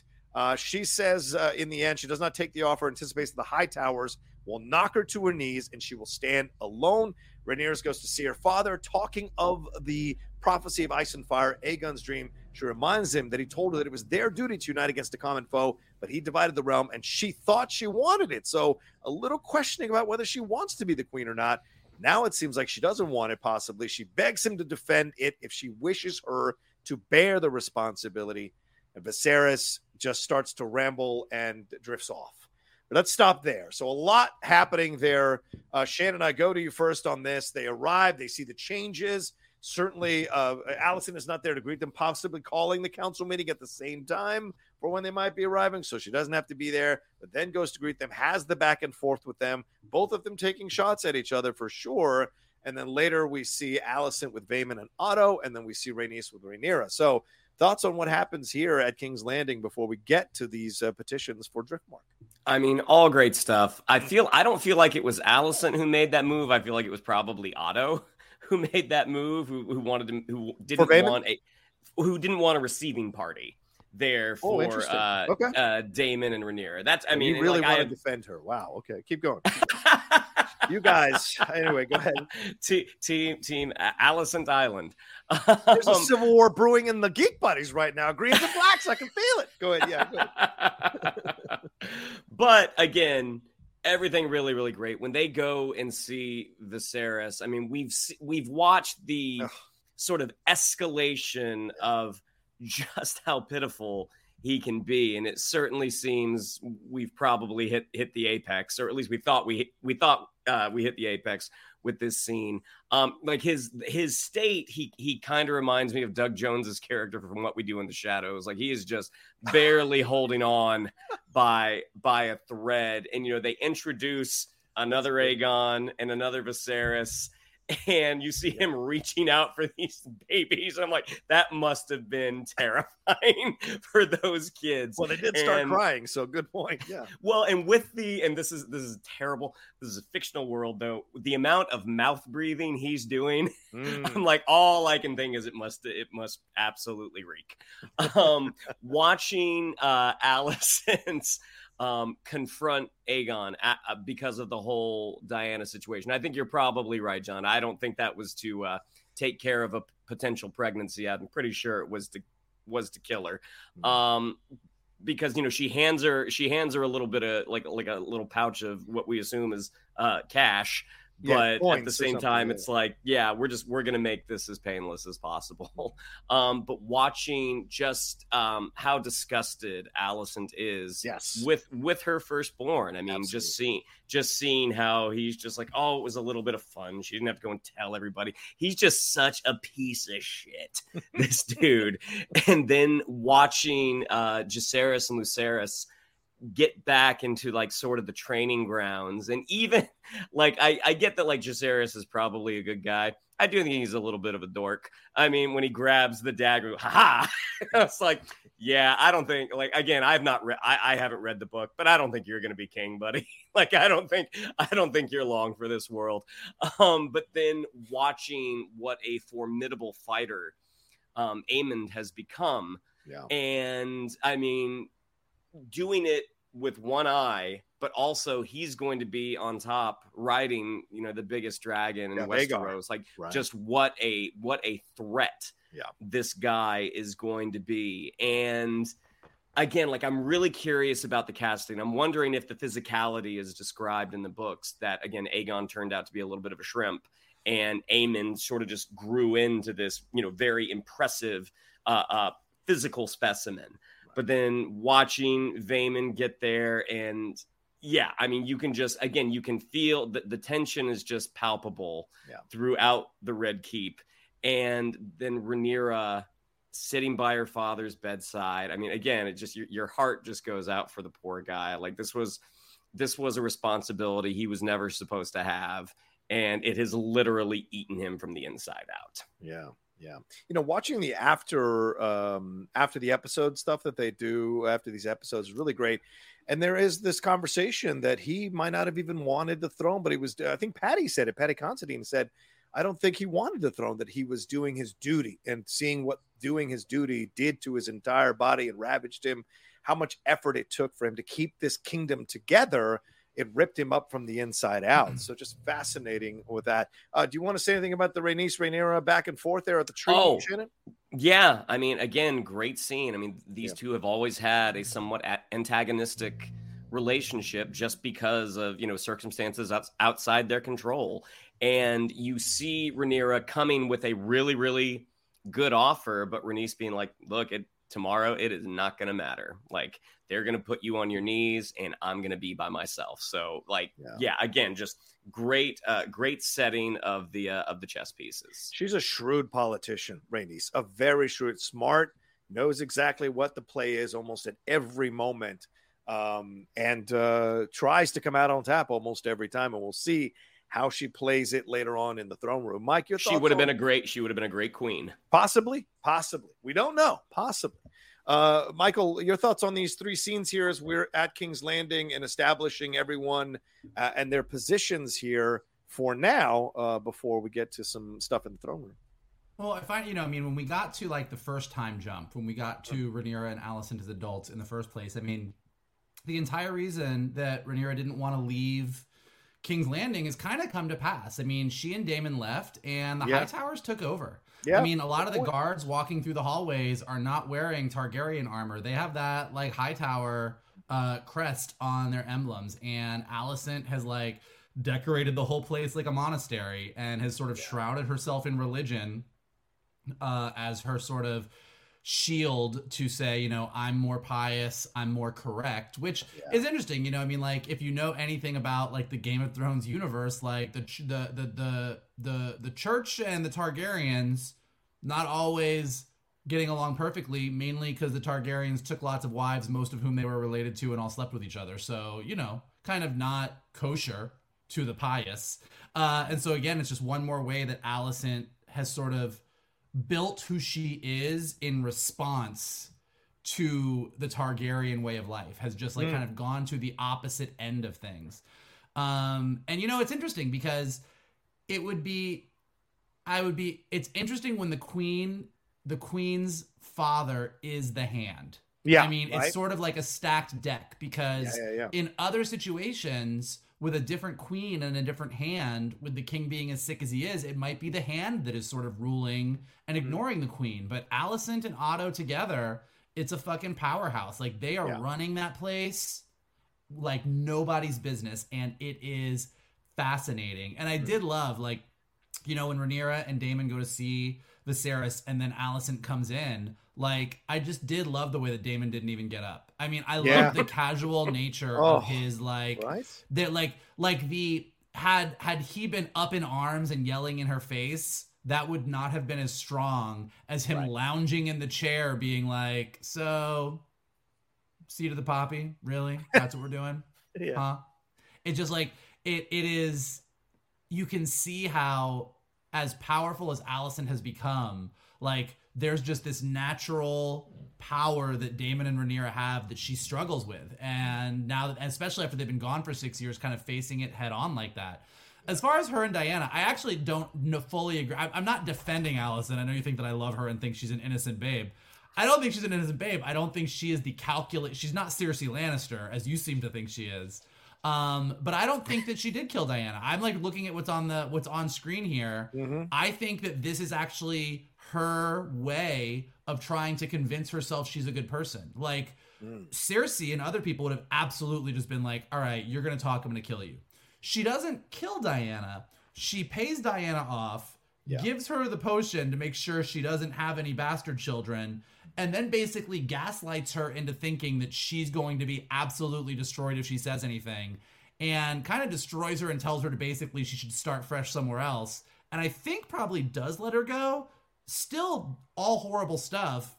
[SPEAKER 1] she says in the end she does not take the offer, anticipates the Hightowers will knock her to her knees and she will stand alone. Rhaenyra goes to see her father, talking of the prophecy of ice and fire, Aegon's dream. She reminds him that he told her that it was their duty to unite against a common foe, but he divided the realm and she thought she wanted it. So a little questioning about whether she wants to be the queen or not. Now it seems like she doesn't want it, possibly. She begs him to defend it if she wishes her to bear the responsibility. And Viserys just starts to ramble and drifts off. But let's stop there. So a lot happening there. Uh, Shannon, I go to you first on this. They arrive, they see the changes. Certainly, uh, Alicent is not there to greet them, possibly calling the council meeting at the same time for when they might be arriving. So she doesn't have to be there, but then goes to greet them, has the back and forth with them, both of them taking shots at each other for sure. And then later we see Alicent with Vaemond and Otto, and then we see Rhaenys with Rhaenyra. So thoughts on what happens here at King's Landing before we get to these uh, petitions for Driftmark?
[SPEAKER 3] I mean, all great stuff. I feel I don't feel like it was Alicent who made that move. I feel like it was probably Otto who made that move, who, who wanted to, who didn't want a, who didn't want a receiving party there oh, for oh, uh, okay. uh, Daemon and Rhaenyra. That's I mean,
[SPEAKER 1] you really
[SPEAKER 3] like,
[SPEAKER 1] want to defend her. Wow. Okay, keep going. you guys. Anyway, go ahead.
[SPEAKER 3] Team team team Alicent Island.
[SPEAKER 1] There's a um, civil war brewing in the Geek Buddies right now. Greens and blacks. I can feel it. Go ahead. Yeah. Go ahead.
[SPEAKER 3] but again, everything really really great when they go and see Viserys. I mean, we've we've watched the Ugh. sort of escalation of just how pitiful he can be and it certainly seems we've probably hit hit the apex or at least we thought we we thought uh, we hit the apex with this scene. Um like his his state he he kind of reminds me of Doug Jones's character from what we do in the shadows. Like he is just barely holding on by by a thread. And you know they introduce another Aegon and another Viserys and you see him reaching out for these babies. I'm like, that must have been terrifying for those kids.
[SPEAKER 1] Well, they did start and, crying, so good point. Yeah.
[SPEAKER 3] Well, and with the and this is this is terrible. This is a fictional world though. The amount of mouth breathing he's doing, mm. I'm like, all I can think is it must it must absolutely reek. Um, watching uh Alicent's um, confront Aegon at, uh, because of the whole Dyana situation. I think you're probably right, John. I don't think that was to uh, take care of a potential pregnancy. I'm pretty sure it was to was to kill her. Mm-hmm. Um, because you know she hands her she hands her a little bit of like like a little pouch of what we assume is uh, cash
[SPEAKER 1] Yeah,
[SPEAKER 3] but at the same time it's like yeah we're just we're gonna make this as painless as possible. Um but watching just um how disgusted Alicent is
[SPEAKER 1] Yes.
[SPEAKER 3] with with her firstborn i mean
[SPEAKER 1] Absolutely.
[SPEAKER 3] just seeing just seeing how he's just like oh it was a little bit of fun. She didn't have to go and tell everybody. He's just such a piece of shit this dude. And then watching uh Jacaerys and Lucerys get back into like sort of the training grounds and even like I, I get that like Jacaerys is probably a good guy. I do think he's a little bit of a dork. I mean, when he grabs the dagger, haha, it's like, yeah, I don't think like again, I've not read I, I haven't read the book, but I don't think you're gonna be king, buddy. like I don't think I don't think you're long for this world. Um, but then watching what a formidable fighter um Aemond has become
[SPEAKER 1] Yeah.
[SPEAKER 3] and I mean, doing it with one eye, but also he's going to be on top riding, you know, the biggest dragon in
[SPEAKER 1] Yeah,
[SPEAKER 3] Westeros. Like,
[SPEAKER 1] Right.
[SPEAKER 3] just what a what a threat
[SPEAKER 1] Yeah.
[SPEAKER 3] this guy is going to be, and again, like I'm really curious about the casting. I'm wondering if the physicality is described in the books. That again, Aegon turned out to be a little bit of a shrimp, and Aemond sort of just grew into this, you know, very impressive uh, uh, physical specimen. But then watching Vaemond get there, and yeah, I mean, you can just again, you can feel that the tension is just palpable
[SPEAKER 1] Yeah.
[SPEAKER 3] throughout the Red Keep, and then Rhaenyra sitting by her father's bedside. I mean, again, it just your, your heart just goes out for the poor guy. Like this was this was a responsibility he was never supposed to have, and it has literally eaten him from the inside out.
[SPEAKER 1] Yeah, yeah. You know, watching the after um after the episode stuff that they do after these episodes is really great. And there is this conversation that he might not have even wanted the throne, but he was. I think Paddy said it. Paddy Considine said, "I don't think he wanted the throne. That he was doing his duty and seeing what doing his duty did to his entire body and ravaged him. How much effort it took for him to keep this kingdom together." It ripped him up from the inside out. So just fascinating with that. Uh, do you want to say anything about the Rhaenys Rhaenyra back and forth there at the tree,
[SPEAKER 3] Oh.
[SPEAKER 1] Shannon?
[SPEAKER 3] Yeah, I mean, again, great scene. I mean, these
[SPEAKER 1] Yeah.
[SPEAKER 3] two have always had a somewhat antagonistic relationship just because of you know circumstances outside their control, and you see Rhaenyra coming with a really, really good offer, but Rhaenys being like, "Look, it tomorrow it is not going to matter. Like they're going to put you on your knees, and I'm going to be by myself." So, like,
[SPEAKER 1] Yeah.
[SPEAKER 3] yeah, again, just great, uh, great setting of the uh, of the chess pieces.
[SPEAKER 1] She's a shrewd politician, Rhaenys, a very shrewd, smart, knows exactly what the play is almost at every moment, um, and uh, tries to come out on top almost every time. And we'll see how she plays it later on in the throne room. Mike, your
[SPEAKER 3] She would have been a great. She would have been a great queen.
[SPEAKER 1] possibly, possibly. We don't know. Possibly. Uh, Michael, your thoughts on these three scenes here as we're at King's Landing and establishing everyone uh, and their positions here for now uh, before we get to some stuff in the throne room.
[SPEAKER 2] Well, I find you know, I mean, when we got to like the first time jump, when we got to Rhaenyra and Alicent as adults in the first place, I mean, the entire reason that Rhaenyra didn't want to leave King's Landing has kind of come to pass. I mean, she and Daemon left, and the
[SPEAKER 1] Yeah.
[SPEAKER 2] Hightowers took over.
[SPEAKER 1] Yeah,
[SPEAKER 2] I mean, a lot of the
[SPEAKER 1] point.
[SPEAKER 2] guards walking through the hallways are not wearing Targaryen armor. They have that like Hightower uh, crest on their emblems, and Alicent has like decorated the whole place like a monastery and has sort of shrouded herself in religion uh, as her sort of shield to say, you know, I'm more pious, I'm more correct, which is interesting. You know, I mean, like if you know anything about like the Game of Thrones universe, like the ch- the the the the, the church and the Targaryens not always getting along perfectly, mainly because the Targaryens took lots of wives, most of whom they were related to, and all slept with each other. So you know, kind of not kosher to the pious. Uh, and so again, it's just one more way that Alicent has sort of built who she is in response to the Targaryen way of life has just like kind of gone to the opposite end of things. Um and you know it's interesting because it would be I would be it's interesting when the queen the queen's father is the hand.
[SPEAKER 1] Yeah,
[SPEAKER 2] I mean,
[SPEAKER 1] right?
[SPEAKER 2] it's sort of like a stacked deck because
[SPEAKER 1] Yeah, yeah, yeah.
[SPEAKER 2] in other situations with a different queen and a different hand, with the king being as sick as he is, it might be the hand that is sort of ruling and
[SPEAKER 1] Mm-hmm.
[SPEAKER 2] ignoring the queen. But Alicent and Otto together, it's a fucking powerhouse. Like they are
[SPEAKER 1] Yeah.
[SPEAKER 2] running that place like nobody's business, and it is fascinating. And I did love like, you know, when Rhaenyra and Daemon go to see Viserys and then Alicent comes in, like I just did love the way that Daemon didn't even get up. I mean, I
[SPEAKER 1] Yeah.
[SPEAKER 2] love the casual nature
[SPEAKER 1] Oh,
[SPEAKER 2] of his like
[SPEAKER 1] Right?
[SPEAKER 2] that like like the had had he been up in arms and yelling in her face that would not have been as strong as him
[SPEAKER 1] Right.
[SPEAKER 2] lounging in the chair being like so seat of the poppy really that's what we're doing
[SPEAKER 1] Yeah.
[SPEAKER 2] huh it's just like it it is you can see how as powerful as Alicent has become like there's just this natural power that Daemon and Rhaenyra have that she struggles with and now that especially after they've been gone for 6 years kind of facing it head on like that as far as her and Dyana, I actually don't fully agree. I'm not defending Alicent. I know you think that I love her and think she's an innocent babe. I don't think she's an innocent babe. I don't think she is the calculate. She's not Cersei Lannister, as you seem to think she is. Um, but I don't think that she did kill Dyana. I'm like looking at what's on the what's on screen here.
[SPEAKER 1] Mhm.
[SPEAKER 2] I think that this is actually her way of trying to convince herself she's a good person. Like
[SPEAKER 1] Mm.
[SPEAKER 2] Cersei and other people would have absolutely just been like, "All right, you're gonna talk. I'm gonna kill you." She doesn't kill Dyana. She pays Dyana off,
[SPEAKER 1] Yeah.
[SPEAKER 2] gives her the potion to make sure she doesn't have any bastard children, and then basically gaslights her into thinking that she's going to be absolutely destroyed if she says anything, and kind of destroys her and tells her to basically she should start fresh somewhere else. And I think probably does let her go. Still all horrible stuff,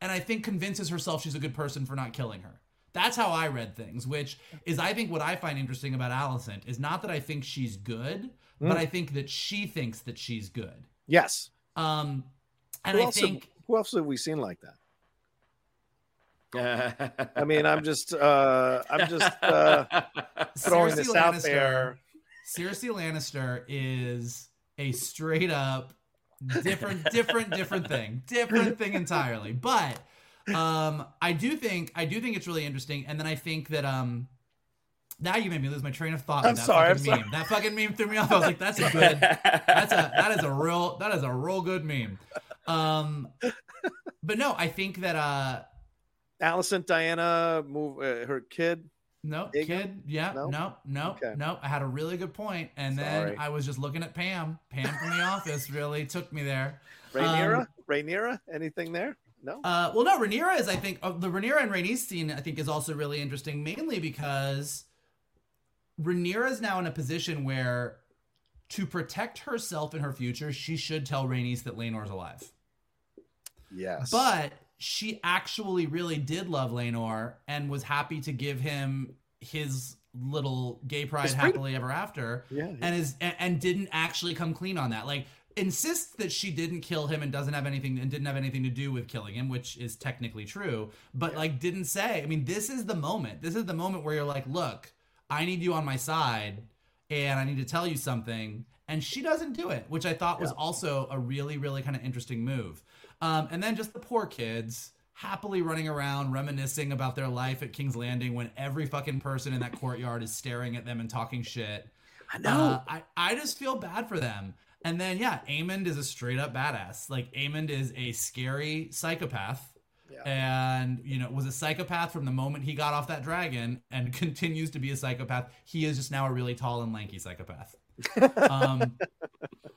[SPEAKER 2] and I think convinces herself she's a good person for not killing her. That's how I read things, which is I think what I find interesting about alicent is not that I think she's good, but I think that she thinks that she's good.
[SPEAKER 1] Yes.
[SPEAKER 2] Um and
[SPEAKER 1] Who
[SPEAKER 2] I think
[SPEAKER 1] who else have we seen like that?
[SPEAKER 3] I
[SPEAKER 1] I mean, I'm just, uh, I'm just uh, throwing
[SPEAKER 2] Cersei
[SPEAKER 1] this out there.
[SPEAKER 2] Cersei Lannister is a straight up different, different, different thing, different thing entirely. But um, I do think I do think it's really interesting, and then I think that um, now you made me lose my train of thought.
[SPEAKER 1] I'm
[SPEAKER 2] with that
[SPEAKER 1] sorry, I'm
[SPEAKER 2] fucking
[SPEAKER 1] sorry.
[SPEAKER 2] meme. That fucking meme threw me off. I was like, that's a good. That's a that is a real that is a real good meme. Um, but no, I think that uh,
[SPEAKER 1] Alicent, Dyana, move uh, her kid.
[SPEAKER 2] No, kid. Yeah,
[SPEAKER 1] No?
[SPEAKER 2] no, no,
[SPEAKER 1] Okay.
[SPEAKER 2] no. I had a really good point, and
[SPEAKER 1] Sorry.
[SPEAKER 2] then I was just looking at Pam. Pam from The Office really took me there.
[SPEAKER 1] Rhaenyra,
[SPEAKER 2] Um,
[SPEAKER 1] Rhaenyra, anything there? No.
[SPEAKER 2] Uh, well, no, Rhaenyra is, I think, uh, the Rhaenyra and Rhaenys scene, I think, is also really interesting, mainly because Rhaenyra is now in a position where, to protect herself and her future, she should tell Rhaenys that Laenor's alive.
[SPEAKER 1] yes.
[SPEAKER 2] But she actually really did love Laenor and was happy to give him his little gay pride happily ever after
[SPEAKER 1] yeah, yeah.
[SPEAKER 2] and is and, and didn't actually come clean on that like insists that she didn't kill him and doesn't have anything and didn't have anything to do with killing him which is technically true but like didn't say i mean this is the moment this is the moment where you're like look i need you on my side and i need to tell you something and she doesn't do it which i thought was
[SPEAKER 1] Yeah.
[SPEAKER 2] also a really really kind of interesting move um, and then just the poor kids happily running around reminiscing about their life at king's landing when every fucking person in that courtyard is staring at them and talking shit
[SPEAKER 1] I know.
[SPEAKER 2] uh, I, I just feel bad for them. And then yeah, Aemond is a straight up badass. Like Aemond is a scary psychopath.
[SPEAKER 1] Yeah.
[SPEAKER 2] And you know, was a psychopath from the moment he got off that dragon and continues to be a psychopath. He is just now a really tall and lanky psychopath. um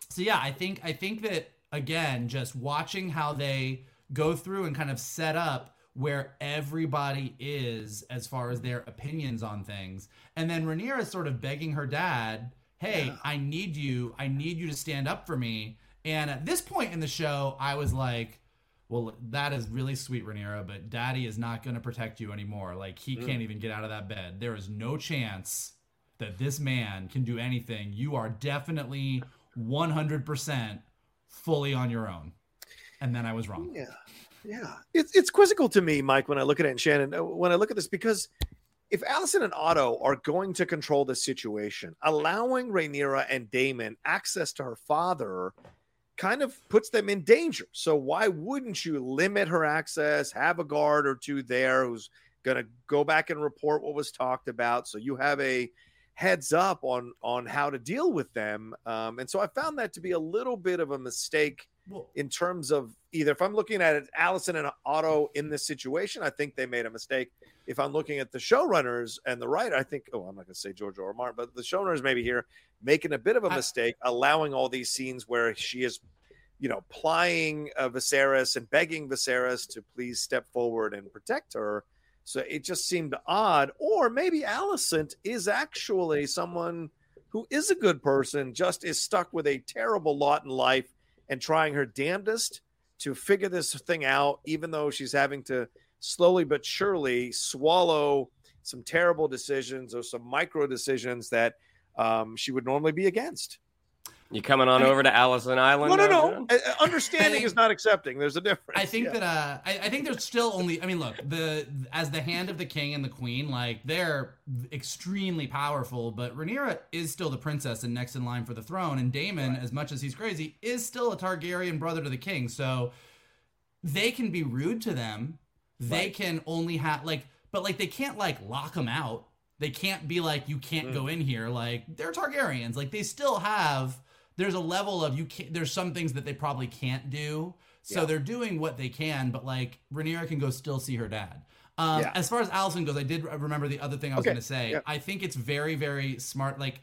[SPEAKER 2] so yeah, I think I think that again, just watching how they go through and kind of set up where everybody is as far as their opinions on things. And then Rhaenyra is sort of begging her dad, "Hey, I need you. I need you to stand up for me." And at this point in the show, I was like, "Well, that is really sweet, Rhaenyra, but Daddy is not going to protect you anymore. Like he can't even get out of that bed. There is no chance that this man can do anything. You are definitely 100% fully on your own." And then I was wrong.
[SPEAKER 1] Yeah, yeah. It's it's quizzical to me, Mike, when I look at it, and Shannon, uh, when I look at this, because if Alicent and Otto are going to control the situation, allowing Rhaenyra and Daemon access to her father kind of puts them in danger. So why wouldn't you limit her access, have a guard or two there who's going to go back and report what was talked about, so you have a heads up on on how to deal with them. Um, and so I found that to be a little bit of a mistake well, in terms of either if I'm looking at it, Alicent and Otto in this situation, I think they made a mistake. If I'm looking at the showrunners and the writer, I think, oh, I'm not going to say George or. Martin, but the showrunners maybe here making a bit of a mistake, I, allowing all these scenes where she is, you know, plying uh, Viserys and begging Viserys to please step forward and protect her. So it just seemed odd. Or maybe Alicent is actually someone who is a good person, just is stuck with a terrible lot in life and trying her damnedest to figure this thing out, even though she's having to slowly but surely swallow some terrible decisions or some micro decisions that um, she would normally be against.
[SPEAKER 3] You coming on I mean, over to Alicent Island?
[SPEAKER 1] No, no, no. Uh, understanding is not accepting. There's a difference.
[SPEAKER 2] I think yeah. that uh, I, I, think there's still only. I mean, look, the as the hand of the king and the queen, like they're extremely powerful, but Rhaenyra is still the princess and next in line for the throne, and Daemon, right. as much as he's crazy, is still a Targaryen brother to the king. So they can be rude to them. They right. can only have like, but like they can't like lock them out. They can't be like you can't mm. go in here. Like they're Targaryens. Like they still have there's a level of you can't there's some things that they probably can't do so yeah. they're doing what they can but like Rhaenyra can go still see her dad um, yeah. as far as Alicent goes I did remember the other thing I was okay. going to say yeah. I think it's very very smart like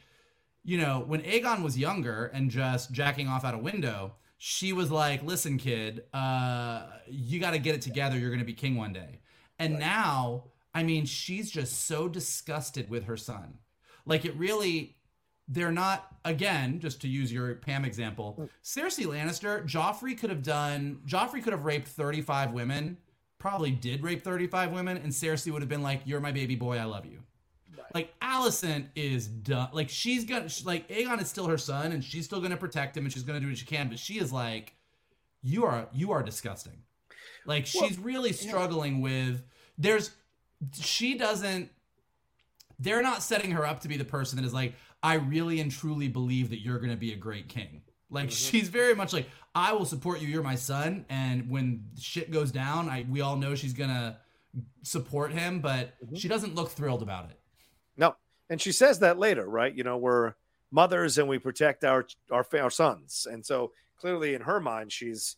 [SPEAKER 2] you know when Aegon was younger and just jacking off out a window she was like listen kid uh, you got to get it together you're going to be king one day and right. now I mean she's just so disgusted with her son like it really they're not again just to use your pam example mm. cersei lannister joffrey could have done joffrey could have raped 35 women probably did rape 35 women and cersei would have been like you're my baby boy i love you right. like Alicent is done like she's gonna like aegon is still her son and she's still gonna protect him and she's gonna do what she can but she is like you are you are disgusting like well, she's really struggling yeah. with there's she doesn't they're not setting her up to be the person that is like I really and truly believe that you're going to be a great king. Like mm-hmm. she's very much like I will support you. You're my son, and when shit goes down, I we all know she's gonna support him, but mm-hmm. she doesn't look thrilled about it.
[SPEAKER 1] No, and she says that later, right? You know, we're mothers and we protect our our our sons, and so clearly in her mind, she's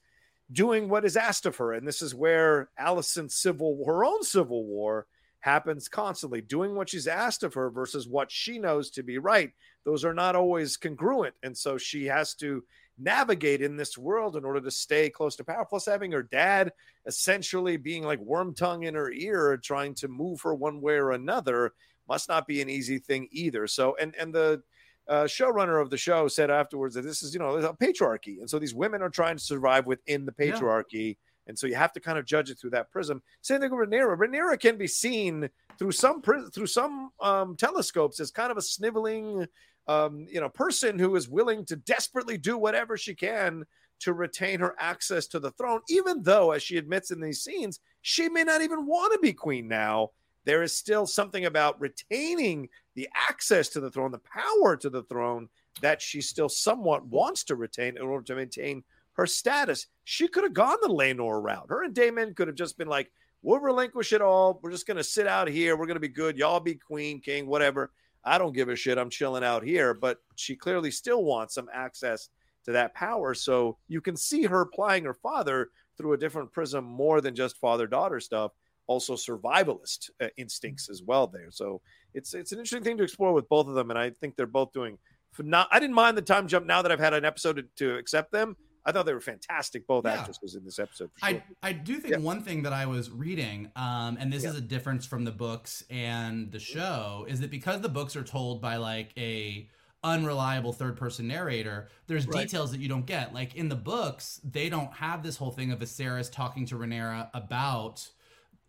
[SPEAKER 1] doing what is asked of her, and this is where Alicent's civil, her own civil war, happens constantly, doing what she's asked of her versus what she knows to be right. Those are not always congruent. And so she has to navigate in this world in order to stay close to power. Plus, having her dad essentially being like worm tongue in her ear, trying to move her one way or another, must not be an easy thing either. So, and and the uh, showrunner of the show said afterwards that this is you know a patriarchy, and so these women are trying to survive within the patriarchy. Yeah and so you have to kind of judge it through that prism. Same thing with Rhaenyra. Rhaenyra can be seen through some through some um, telescopes as kind of a sniveling, um, you know, person who is willing to desperately do whatever she can to retain her access to the throne, even though, as she admits in these scenes, she may not even want to be queen now. There is still something about retaining the access to the throne, the power to the throne that she still somewhat wants to retain in order to maintain her status. She could have gone the Laenor route. Her and Daemon could have just been like, we'll relinquish it all. We're just going to sit out here. We're going to be good. Y'all be queen, king, whatever. I don't give a shit. I'm chilling out here. But she clearly still wants some access to that power. So you can see her plying her father through a different prism more than just father daughter stuff, also survivalist uh, instincts as well there. So it's it's an interesting thing to explore with both of them. And I think they're both doing. Not, I didn't mind the time jump now that I've had an episode to, to accept them I thought they were fantastic, both yeah. actresses in this episode. Sure.
[SPEAKER 2] I, I do think yeah. one thing that I was reading, um, and this yeah. is a difference from the books and the show, is that because the books are told by like a unreliable third person narrator, there's right. details that you don't get. Like in the books, they don't have this whole thing of Viserys talking to Rhaenyra about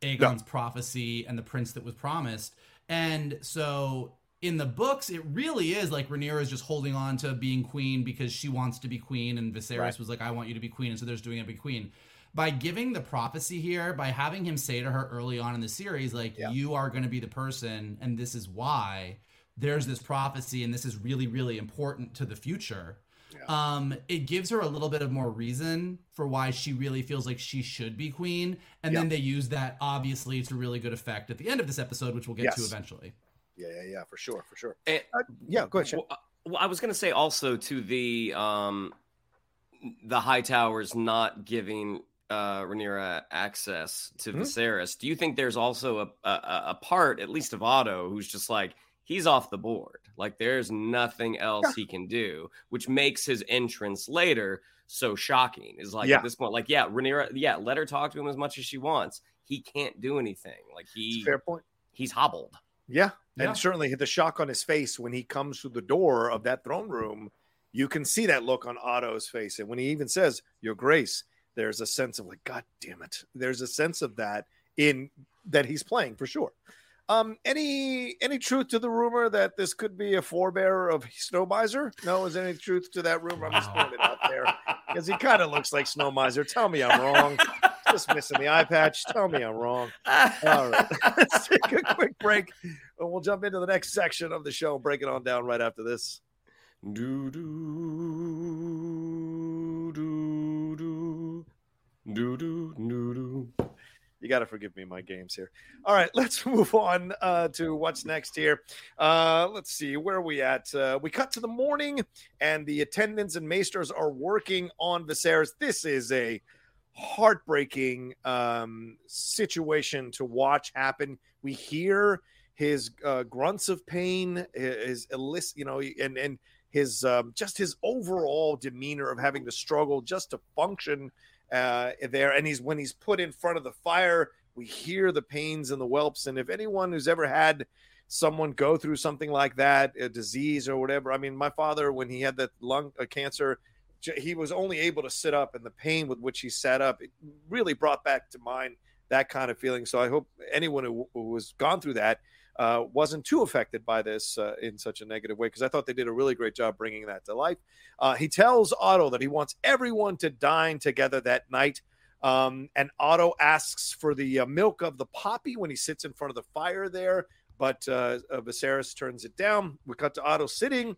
[SPEAKER 2] Aegon's prophecy and the prince that was promised. And so in the books, it really is like Rhaenyra is just holding on to being queen because she wants to be queen, and Viserys right. was like, "I want you to be queen," and so there's doing it be queen. By giving the prophecy here, by having him say to her early on in the series, like, yeah. "You are going to be the person, and this is why." There's this prophecy, and this is really, really important to the future. Yeah. Um, it gives her a little bit of more reason for why she really feels like she should be queen, and then they use that obviously to really good effect at the end of this episode, which we'll get yes. to eventually.
[SPEAKER 1] Yeah, yeah, yeah, for sure, for sure. And, uh, yeah, go ahead.
[SPEAKER 3] Well, well, I was going to say also to the um, the Hightowers not giving uh, Rhaenyra access to
[SPEAKER 1] Mhm.
[SPEAKER 3] Viserys, do you think there's also a, a a part, at least of Otto, who's just like he's off the board? Like there's nothing else he can do, which makes his entrance later so shocking. Is like
[SPEAKER 1] Yeah.
[SPEAKER 3] at this point, like yeah, Rhaenyra, yeah, let her talk to him as much as she wants. He can't do anything. Like he
[SPEAKER 1] fair point.
[SPEAKER 3] he's hobbled.
[SPEAKER 1] Yeah.
[SPEAKER 2] Yeah.
[SPEAKER 1] And certainly the shock on his face when he comes through the door of that throne room, you can see that look on Otto's face. And when he even says, Your Grace, there's a sense of like, God damn it. There's a sense of that in that he's playing for sure. Um, any any truth to the rumor that this could be a forebearer of Snow Miser? No, is there any truth to that rumor? I'm just throwing it out there because he kind of looks like Snow Miser. Tell me I'm wrong. Just missing the eye patch. Tell me I'm wrong. All right. Let's take a quick break and we'll jump into the next section of the show and break it on down right after this.
[SPEAKER 3] Do do do do do do do do.
[SPEAKER 1] You got to forgive me my games here. All right, let's move on uh, to what's next here. Uh, let's see, where are we at? Uh, we cut to the morning, and the attendants and maesters are working on Viserys. This is a heartbreaking um, situation to watch happen. We hear his uh, grunts of pain, his illicit, you know, and and his um, just his overall demeanor of having to struggle just to function uh, there. And he's when he's put in front of the fire, we hear the pains and the whelps. And if anyone who's ever had someone go through something like that, a disease or whatever, I mean, my father when he had that lung uh, cancer, he was only able to sit up, and the pain with which he sat up it really brought back to mind that kind of feeling. So I hope anyone who, who has gone through that uh, wasn't too affected by this uh, in such a negative way because I thought they did a really great job bringing that to life. Uh, he tells Otto that he wants everyone to dine together that night. Um, and Otto asks for the uh, milk of the poppy when he sits in front of the fire there, but uh, uh, Viserys turns it down. We cut to Otto sitting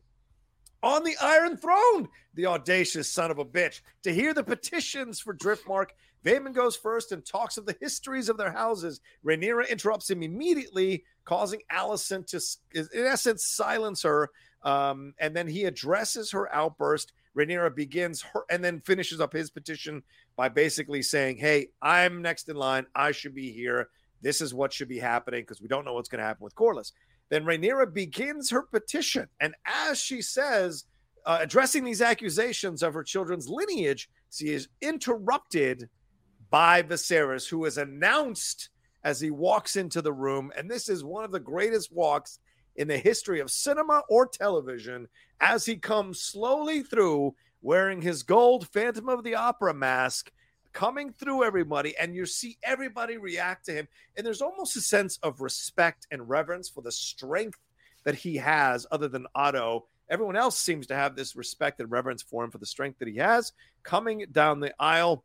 [SPEAKER 1] on the Iron Throne, the audacious son of a bitch. To hear the petitions for Driftmark, Vaemond goes first and talks of the histories of their houses. Rhaenyra interrupts him immediately, causing Alicent to, in essence, silence her. Um, and then he addresses her outburst. Rhaenyra begins her and then finishes up his petition by basically saying, Hey, I'm next in line. I should be here. This is what should be happening because we don't know what's going to happen with Corlys. Then Rhaenyra begins her petition. And as she says, uh, addressing these accusations of her children's lineage, she is interrupted by Viserys, who is announced as he walks into the room. And this is one of the greatest walks in the history of cinema or television as he comes slowly through wearing his gold Phantom of the Opera mask, coming through everybody. And you see everybody react to him. And there's almost a sense of respect and reverence for the strength that he has, other than Otto. Everyone else seems to have this respect and reverence for him for the strength that he has coming down the aisle.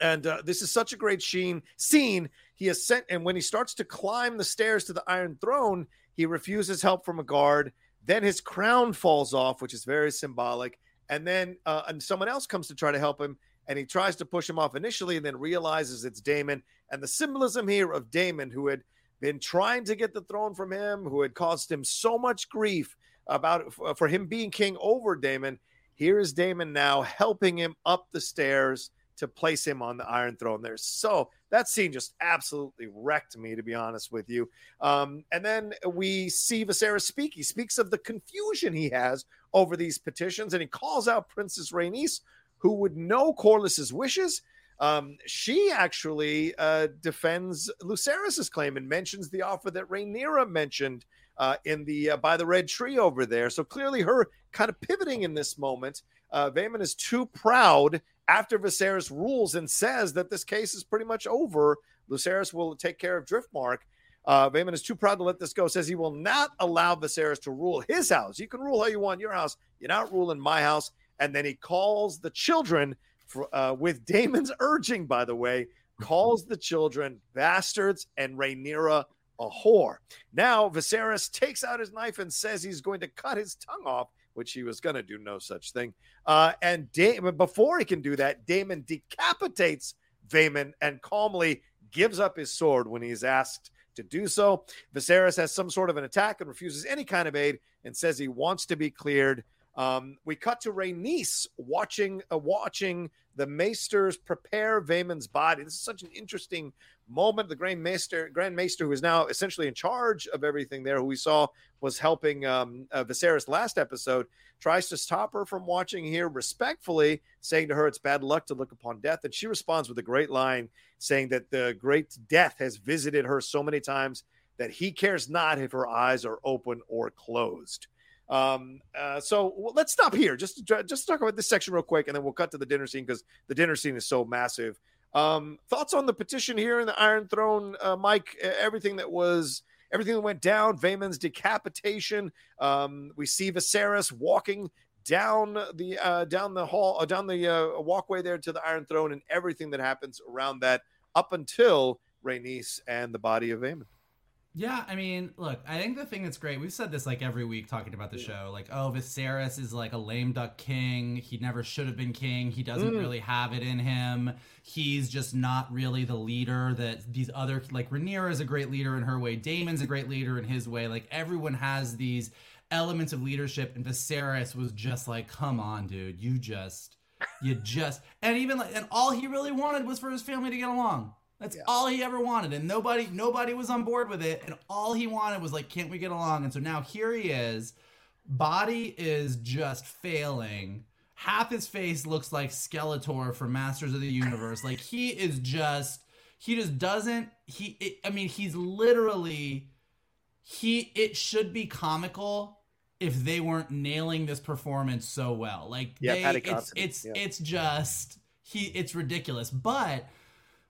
[SPEAKER 1] And uh, this is such a great sheen, scene. He has sent, and when he starts to climb the stairs to the Iron Throne, he refuses help from a guard. Then his crown falls off, which is very symbolic. And then uh, and someone else comes to try to help him, and he tries to push him off initially, and then realizes it's Daemon. And the symbolism here of Daemon, who had been trying to get the throne from him, who had caused him so much grief about for him being king over Daemon. Here is Daemon now helping him up the stairs to place him on the Iron Throne. There, so that scene just absolutely wrecked me, to be honest with you. Um, and then we see Viserys speak. He speaks of the confusion he has over these petitions, and he calls out Princess Rhaenys, who would know Corlys's wishes. Um, she actually uh, defends Lucerys's claim and mentions the offer that Rhaenyra mentioned uh, in the uh, by the red tree over there. So clearly, her kind of pivoting in this moment. Uh, is too proud after Viserys rules and says that this case is pretty much over. Lucerys will take care of Driftmark. Uh, is too proud to let this go. Says he will not allow Viserys to rule his house. You can rule how you want your house. You're not ruling my house. And then he calls the children, for, uh, with Daemon's urging, by the way, calls the children bastards and Rhaenyra a whore. Now Viserys takes out his knife and says he's going to cut his tongue off, which he was going to do no such thing. Uh, and Daemon, before he can do that, Daemon decapitates Vaemond and calmly gives up his sword when he's asked to do so. Viserys has some sort of an attack and refuses any kind of aid and says he wants to be cleared. Um, we cut to Rhaenys watching uh, watching the Maesters prepare Vaemond's body. This is such an interesting moment. The Grand Maester, Grand Maester, who is now essentially in charge of everything there, who we saw was helping um, uh, Viserys last episode, tries to stop her from watching here respectfully, saying to her it's bad luck to look upon death. And she responds with a great line saying that the great death has visited her so many times that he cares not if her eyes are open or closed. Um, uh, so well, let's stop here. Just just talk about this section real quick, and then we'll cut to the dinner scene because the dinner scene is so massive. Um, thoughts on the petition here in the Iron Throne, uh, Mike? Everything that was everything that went down, Vaemond's decapitation. Um, we see Viserys walking down the uh, down the hall, uh, down the uh, walkway there to the Iron Throne, and everything that happens around that up until Rhaenys and the body of Vaemond.
[SPEAKER 2] Yeah, I mean, look, I think the thing that's great, we've said this like every week talking about the show, like, oh, Viserys is like a lame duck king. He never should have been king. He doesn't mm. really have it in him. He's just not really the leader that these other, like, Rhaenyra is a great leader in her way. Daemon's a great leader in his way. Like, everyone has these elements of leadership, and Viserys was just like, come on, dude, you just, you just, and even like, and all he really wanted was for his family to get along. That's yeah. all he ever wanted, and nobody nobody was on board with it. And all he wanted was like, "Can't we get along?" And so now here he is. Body is just failing. Half his face looks like Skeletor from Masters of the Universe. like he is just he just doesn't he it, I mean he's literally he it should be comical if they weren't nailing this performance so well. Like
[SPEAKER 1] yeah,
[SPEAKER 2] they, it's it's, yeah. it's just he it's ridiculous. But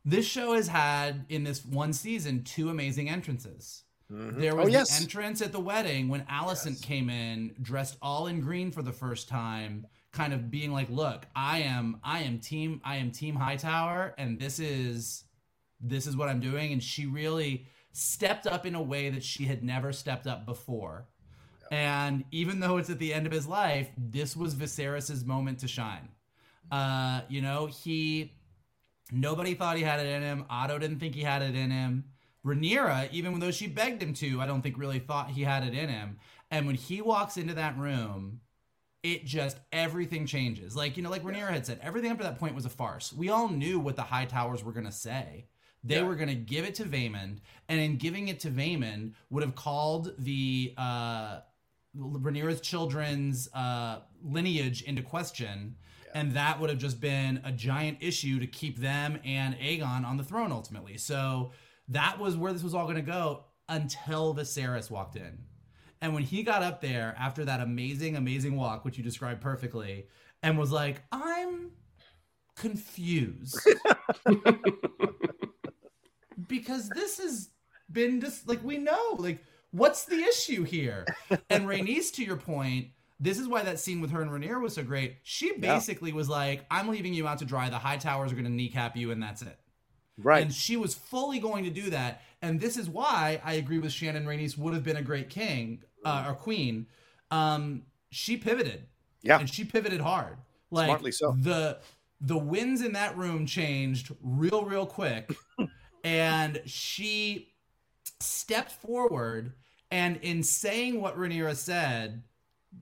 [SPEAKER 2] this show has had in this one season two amazing entrances. Mm-hmm. There was oh, yes. the entrance at the wedding when Alicent yes. came in dressed all in green for the first time, kind of being like, "Look, I am I am team I am team Hightower and this is this is what I'm doing." And she really stepped up in a way that she had never stepped up before. And even though it's at the end of his life, this was Viserys's moment to shine. Uh, you know, he Nobody thought he had it in him. Otto didn't think he had it in him. Rhaenyra, even though she begged him to, I don't think really thought he had it in him. And when he walks into that room, it just everything changes. Like you know, like Rhaenyra had said, everything up to that point was a farce. We all knew what the Hightowers were gonna say. They yeah. were gonna give it to Vaemond, and in giving it to Vaemond, would have called the uh, Rhaenyra's children's uh, lineage into question and that would have just been a giant issue to keep them and Aegon on the throne ultimately. So that was where this was all going to go until Viserys walked in. And when he got up there after that amazing, amazing walk, which you described perfectly, and was like, I'm confused. because this has been just like, we know, like, what's the issue here? And Rhaenys, to your point, this is why that scene with her and Rhaenyra was so great. She basically yeah. was like, "I'm leaving you out to dry. The hightowers are going to kneecap you, and that's it."
[SPEAKER 1] Right.
[SPEAKER 2] And she was fully going to do that. And this is why I agree with Shannon. Rhaenys would have been a great king uh, or queen. Um, she pivoted.
[SPEAKER 1] Yeah.
[SPEAKER 2] And she pivoted hard. Like
[SPEAKER 1] Smartly so.
[SPEAKER 2] the the winds in that room changed real, real quick. and she stepped forward and in saying what Rhaenyra said,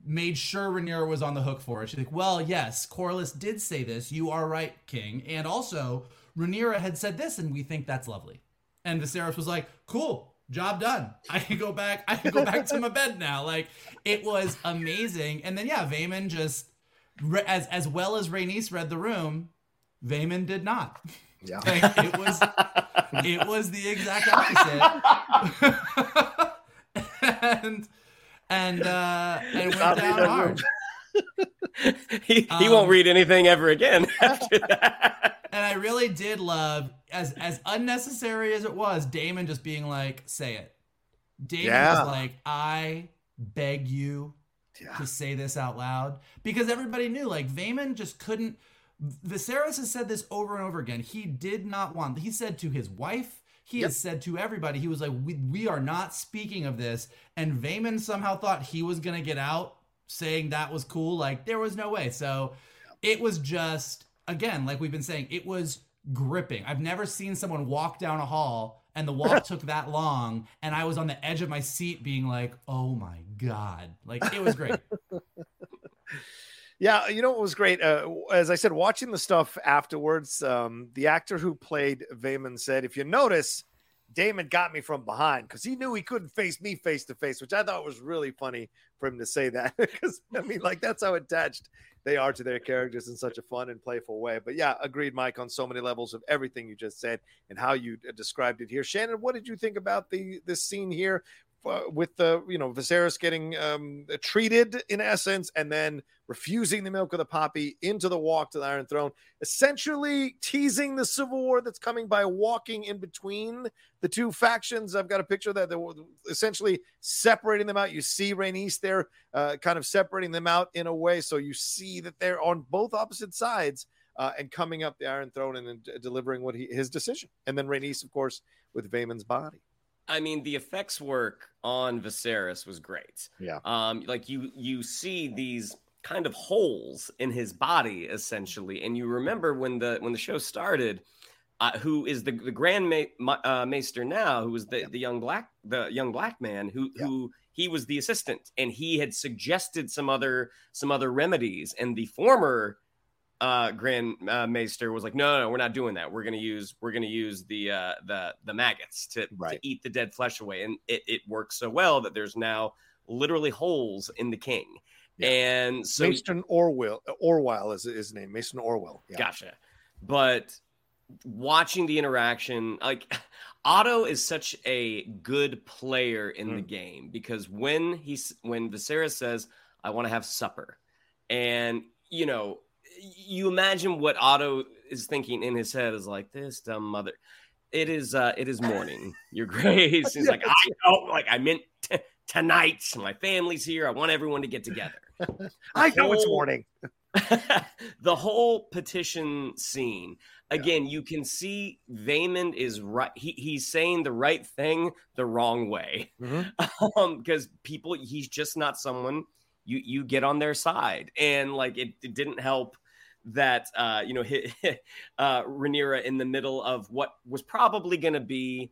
[SPEAKER 2] made sure Rhaenyra was on the hook for it. She's like, well, yes, Corlys did say this. You are right, King. And also, Rhaenyra had said this, and we think that's lovely. And Viserys was like, cool, job done. I can go back. I can go back to my bed now. Like, it was amazing. And then, yeah, Vaemond just, as as well as Rhaenys read the room, Vaemond did not.
[SPEAKER 1] Yeah.
[SPEAKER 2] Like, it was, it was the exact opposite. and and uh, and went down hard.
[SPEAKER 3] he he um, won't read anything ever again after that.
[SPEAKER 2] And I really did love as as unnecessary as it was, Daemon just being like, "Say it." Daemon yeah. was like, "I beg you yeah. to say this out loud," because everybody knew like Vaemond just couldn't. Viserys has said this over and over again. He did not want. He said to his wife, he yep. has said to everybody, he was like, we, we are not speaking of this. And Vaemond somehow thought he was going to get out saying that was cool. Like, there was no way. So it was just, again, like we've been saying, it was gripping. I've never seen someone walk down a hall and the walk took that long. And I was on the edge of my seat being like, oh my God. Like, it was great.
[SPEAKER 1] Yeah, you know what was great? Uh, as I said, watching the stuff afterwards, um, the actor who played Vaemond said, if you notice, Daemon got me from behind because he knew he couldn't face me face to face, which I thought was really funny for him to say that. Because I mean, like that's how attached they are to their characters in such a fun and playful way. But yeah, agreed, Mike, on so many levels of everything you just said and how you uh, described it here. Shannon, what did you think about the this scene here uh, with the you know Viserys getting um, treated in essence, and then refusing the milk of the poppy into the walk to the Iron Throne, essentially teasing the civil war that's coming by walking in between the two factions. I've got a picture that they're essentially separating them out. You see Rhaenys there, uh, kind of separating them out in a way, so you see that they're on both opposite sides. Uh, and coming up the Iron Throne and, delivering what he his decision, and then Rhaenys, of course, with Vaemond's body.
[SPEAKER 3] I mean, the effects work on Viserys was great.
[SPEAKER 1] Yeah.
[SPEAKER 3] Um, like you you see these kind of holes in his body essentially, and you remember when the when the show started, uh, who is the the Grand Ma- uh, Maester now, who was the, yeah. the young black the young black man who yeah. who he was the assistant, and he had suggested some other some other remedies, and the former uh grand uh, maester was like no, no we're not doing that we're gonna use we're gonna use the uh the the maggots to, right. to eat the dead flesh away and it, it works so well that there's now literally holes in the king yeah. and so
[SPEAKER 1] maester orwell orwell is his name Mason orwell
[SPEAKER 3] yeah. gotcha but watching the interaction like otto is such a good player in mm. the game because when he's when Viserys says i want to have supper and you know you imagine what Otto is thinking in his head is like this dumb mother. It is uh it is morning, your grace. He's like, I know, like I meant t- tonight. My family's here. I want everyone to get together.
[SPEAKER 1] I know whole, it's morning.
[SPEAKER 3] the whole petition scene. Again, yeah. you can see Vaemond is right. He, he's saying the right thing the wrong way. Mm-hmm. Um, because people, he's just not someone you you get on their side. And like it, it didn't help that uh, you know hit, uh, Rhaenyra in the middle of what was probably going to be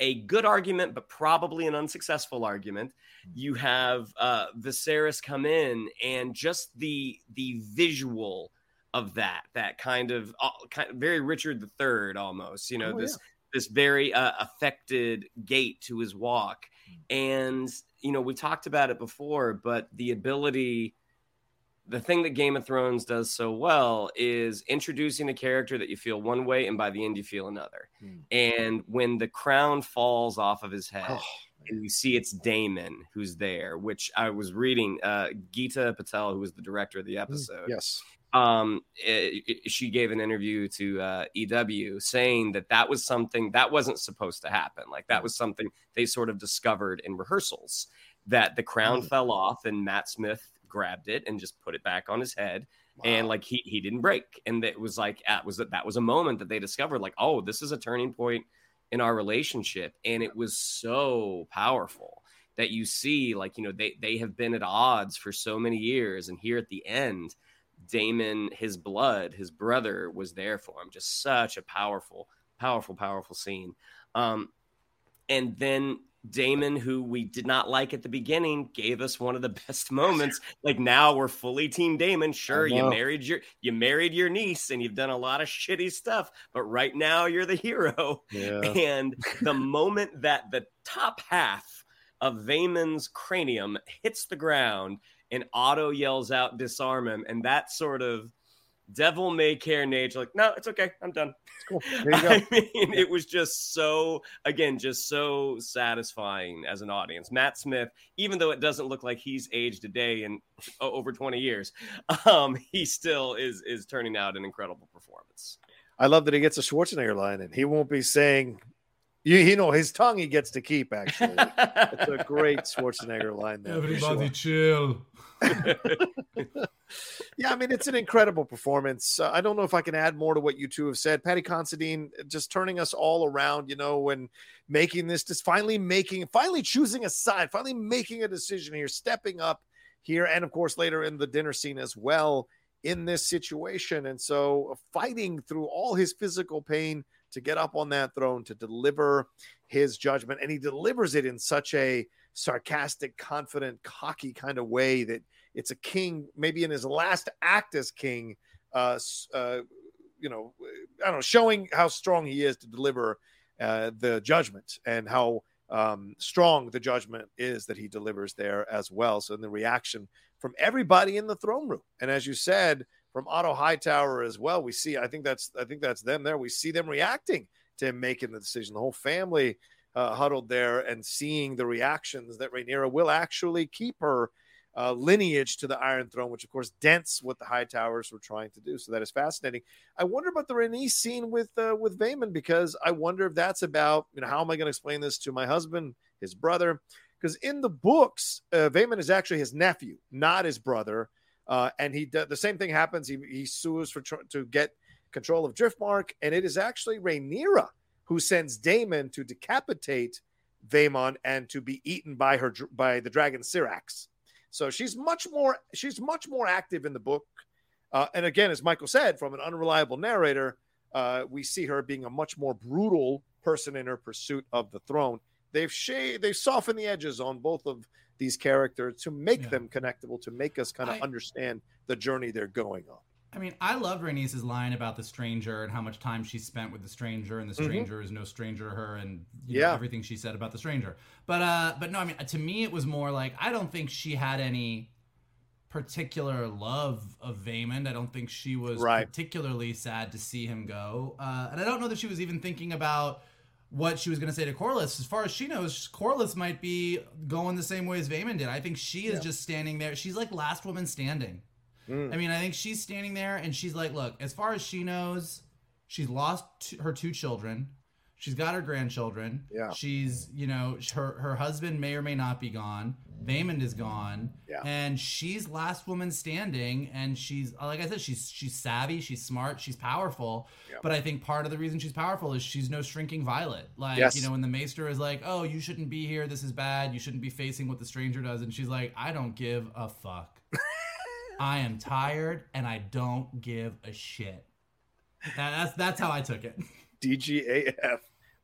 [SPEAKER 3] a good argument, but probably an unsuccessful argument. You have uh, Viserys come in, and just the the visual of that, that kind of, uh, kind of very Richard III almost, you know, oh, this yeah. this very uh, affected gait to his walk, hmm. and you know we talked about it before, but the ability the thing that Game of Thrones does so well is introducing a character that you feel one way and by the end you feel another. Mm. And when the crown falls off of his head oh, and you see it's Daemon who's there, which I was reading uh Geeta Patel who was the director of the hmm, episode.
[SPEAKER 1] Yes.
[SPEAKER 3] Um it, it, she gave an interview to uh EW saying that that was something that wasn't supposed to happen. Like that hmm. was something they sort of discovered in rehearsals that the crown mm. fell off and Matt Smith grabbed it and just put it back on his head. Wow. And like he he didn't break, and it was like that was that was a moment that they discovered like oh this is a turning point in our relationship, and it was so powerful that you see like you know they they have been at odds for so many years, and here at the end, Daemon, his blood his brother was there for him. Just such a powerful powerful powerful scene. Um, and then Daemon, who we did not like at the beginning, gave us one of the best moments. Like now we're fully team Daemon. Sure, you married your you married your niece and you've done a lot of shitty stuff, but right now you're the hero. Yeah. And the moment that the top half of Vaemond's cranium hits the ground and Otto yells out, disarm him, and that sort of devil may care nature like no it's okay. I'm done. It's cool. I mean it was just so again just so satisfying as an audience. Matt smith even though it doesn't look like he's aged a day in over 20 years um he still is is turning out an incredible performance.
[SPEAKER 1] I love that he gets a schwarzenegger line and he won't be saying you, you know his tongue he gets to keep actually. It's a great schwarzenegger line there
[SPEAKER 2] everybody sure.
[SPEAKER 1] chill yeah, I mean, it's an incredible performance. Uh, I don't know if I can add more to what you two have said. Paddy Considine uh, just turning us all around, you know, and making this, just finally making, finally choosing a side, finally making a decision here, stepping up here, and of course, later in the dinner scene as well in this situation. And so, uh, fighting through all his physical pain to get up on that throne to deliver his judgment. And he delivers it in such a sarcastic, confident, cocky kind of way that it's a king, maybe in his last act as king, uh, uh, you know, I don't know, showing how strong he is to deliver uh, the judgment and how um, strong the judgment is that he delivers there as well. So, in the reaction from everybody in the throne room, and as you said, from Otto Hightower as well, we see. I think that's I think that's them there. We see them reacting to him making the decision. The whole family uh, huddled there and seeing the reactions that Rhaenyra will actually keep her uh, lineage to the Iron Throne, which of course dents what the Hightowers were trying to do. So that is fascinating. I wonder about the Rhaenys scene with uh, with Vaemond because I wonder if that's about you know how am I going to explain this to my husband, his brother? Because in the books, uh, Vaemond is actually his nephew, not his brother, uh, and he the same thing happens. He he sues for tr- to get control of Driftmark, and it is actually Rhaenyra who sends Daemon to decapitate Vaemond and to be eaten by her by the dragon Syrax. So she's much more she's much more active in the book. Uh, and again, as Michael said, from an unreliable narrator, uh, we see her being a much more brutal person in her pursuit of the throne. They've shaved, they've softened the edges on both of these characters to make yeah. them connectable, to make us kind of understand the journey they're going on.
[SPEAKER 2] I mean, I love Rhaenys' line about the stranger and how much time she spent with the stranger, and the mm-hmm. stranger mm-hmm. is no stranger to her, and yeah, know, everything she said about the stranger. But uh, but no, I mean, to me, it was more like I don't think she had any particular love of Vaemond. I don't think she was right. particularly sad to see him go, uh, and I don't know that she was even thinking about what she was going to say to Corlys. As far as she knows, Corlys might be going the same way as Vaemond did. I think she is yeah. just standing there. She's like last woman standing. Mm. I mean, I think she's standing there and she's like, look, as far as she knows, she's lost t- her two children. She's got her grandchildren.
[SPEAKER 1] Yeah.
[SPEAKER 2] She's, you know, her her husband may or may not be gone. Vaemond is gone.
[SPEAKER 1] Yeah.
[SPEAKER 2] And she's last woman standing. And she's like I said, she's she's savvy, she's smart, she's powerful. Yeah. But I think part of the reason she's powerful is she's no shrinking violet. Like, yes. you know, when the Maester is like, Oh, you shouldn't be here, this is bad, you shouldn't be facing what the stranger does, and she's like, I don't give a fuck. I am tired and I don't give a shit. that's that's how I took it.
[SPEAKER 1] DGAF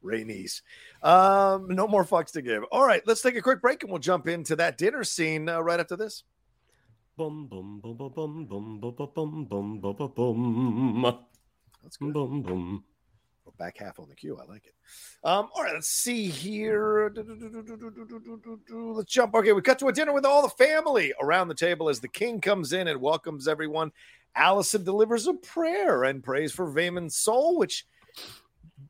[SPEAKER 1] Rhaenys. Um, no more fucks to give. All right, let's take a quick break and we'll jump into that dinner scene uh, right after this. Boom, boom, boom, boom, boom, boom, boom, boom, boom, boom. That's good. Boom, boom back half on the queue. I like it. Um, all right, let's see here. Let's jump. Okay, we cut to a dinner with all the family around the table as the king comes in and welcomes everyone. Alicent delivers a prayer and prays for Vaemond's soul, which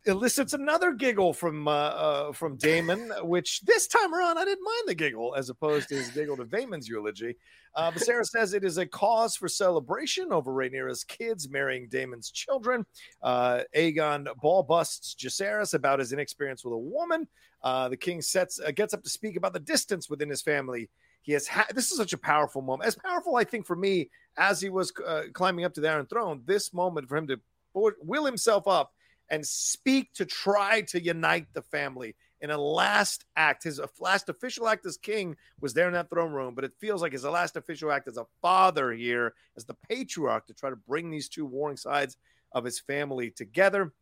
[SPEAKER 1] elicits another giggle from uh, uh, from Daemon, which this time around I didn't mind the giggle as opposed to his giggle to Vaemond's eulogy. Uh, Sarah says it is a cause for celebration over Rhaenyra's kids marrying Daemon's children. Uh, Aegon ball busts Jacaerys about his inexperience with a woman. Uh, the king sets uh, gets up to speak about the distance within his family. He has ha- this is such a powerful moment, as powerful I think for me as he was uh, climbing up to the Iron Throne. This moment for him to will himself up and speak to try to unite the family in a last act. His last official act as king was there in that throne room, but it feels like his last official act as a father here, as the patriarch, to try to bring these two warring sides of his family together.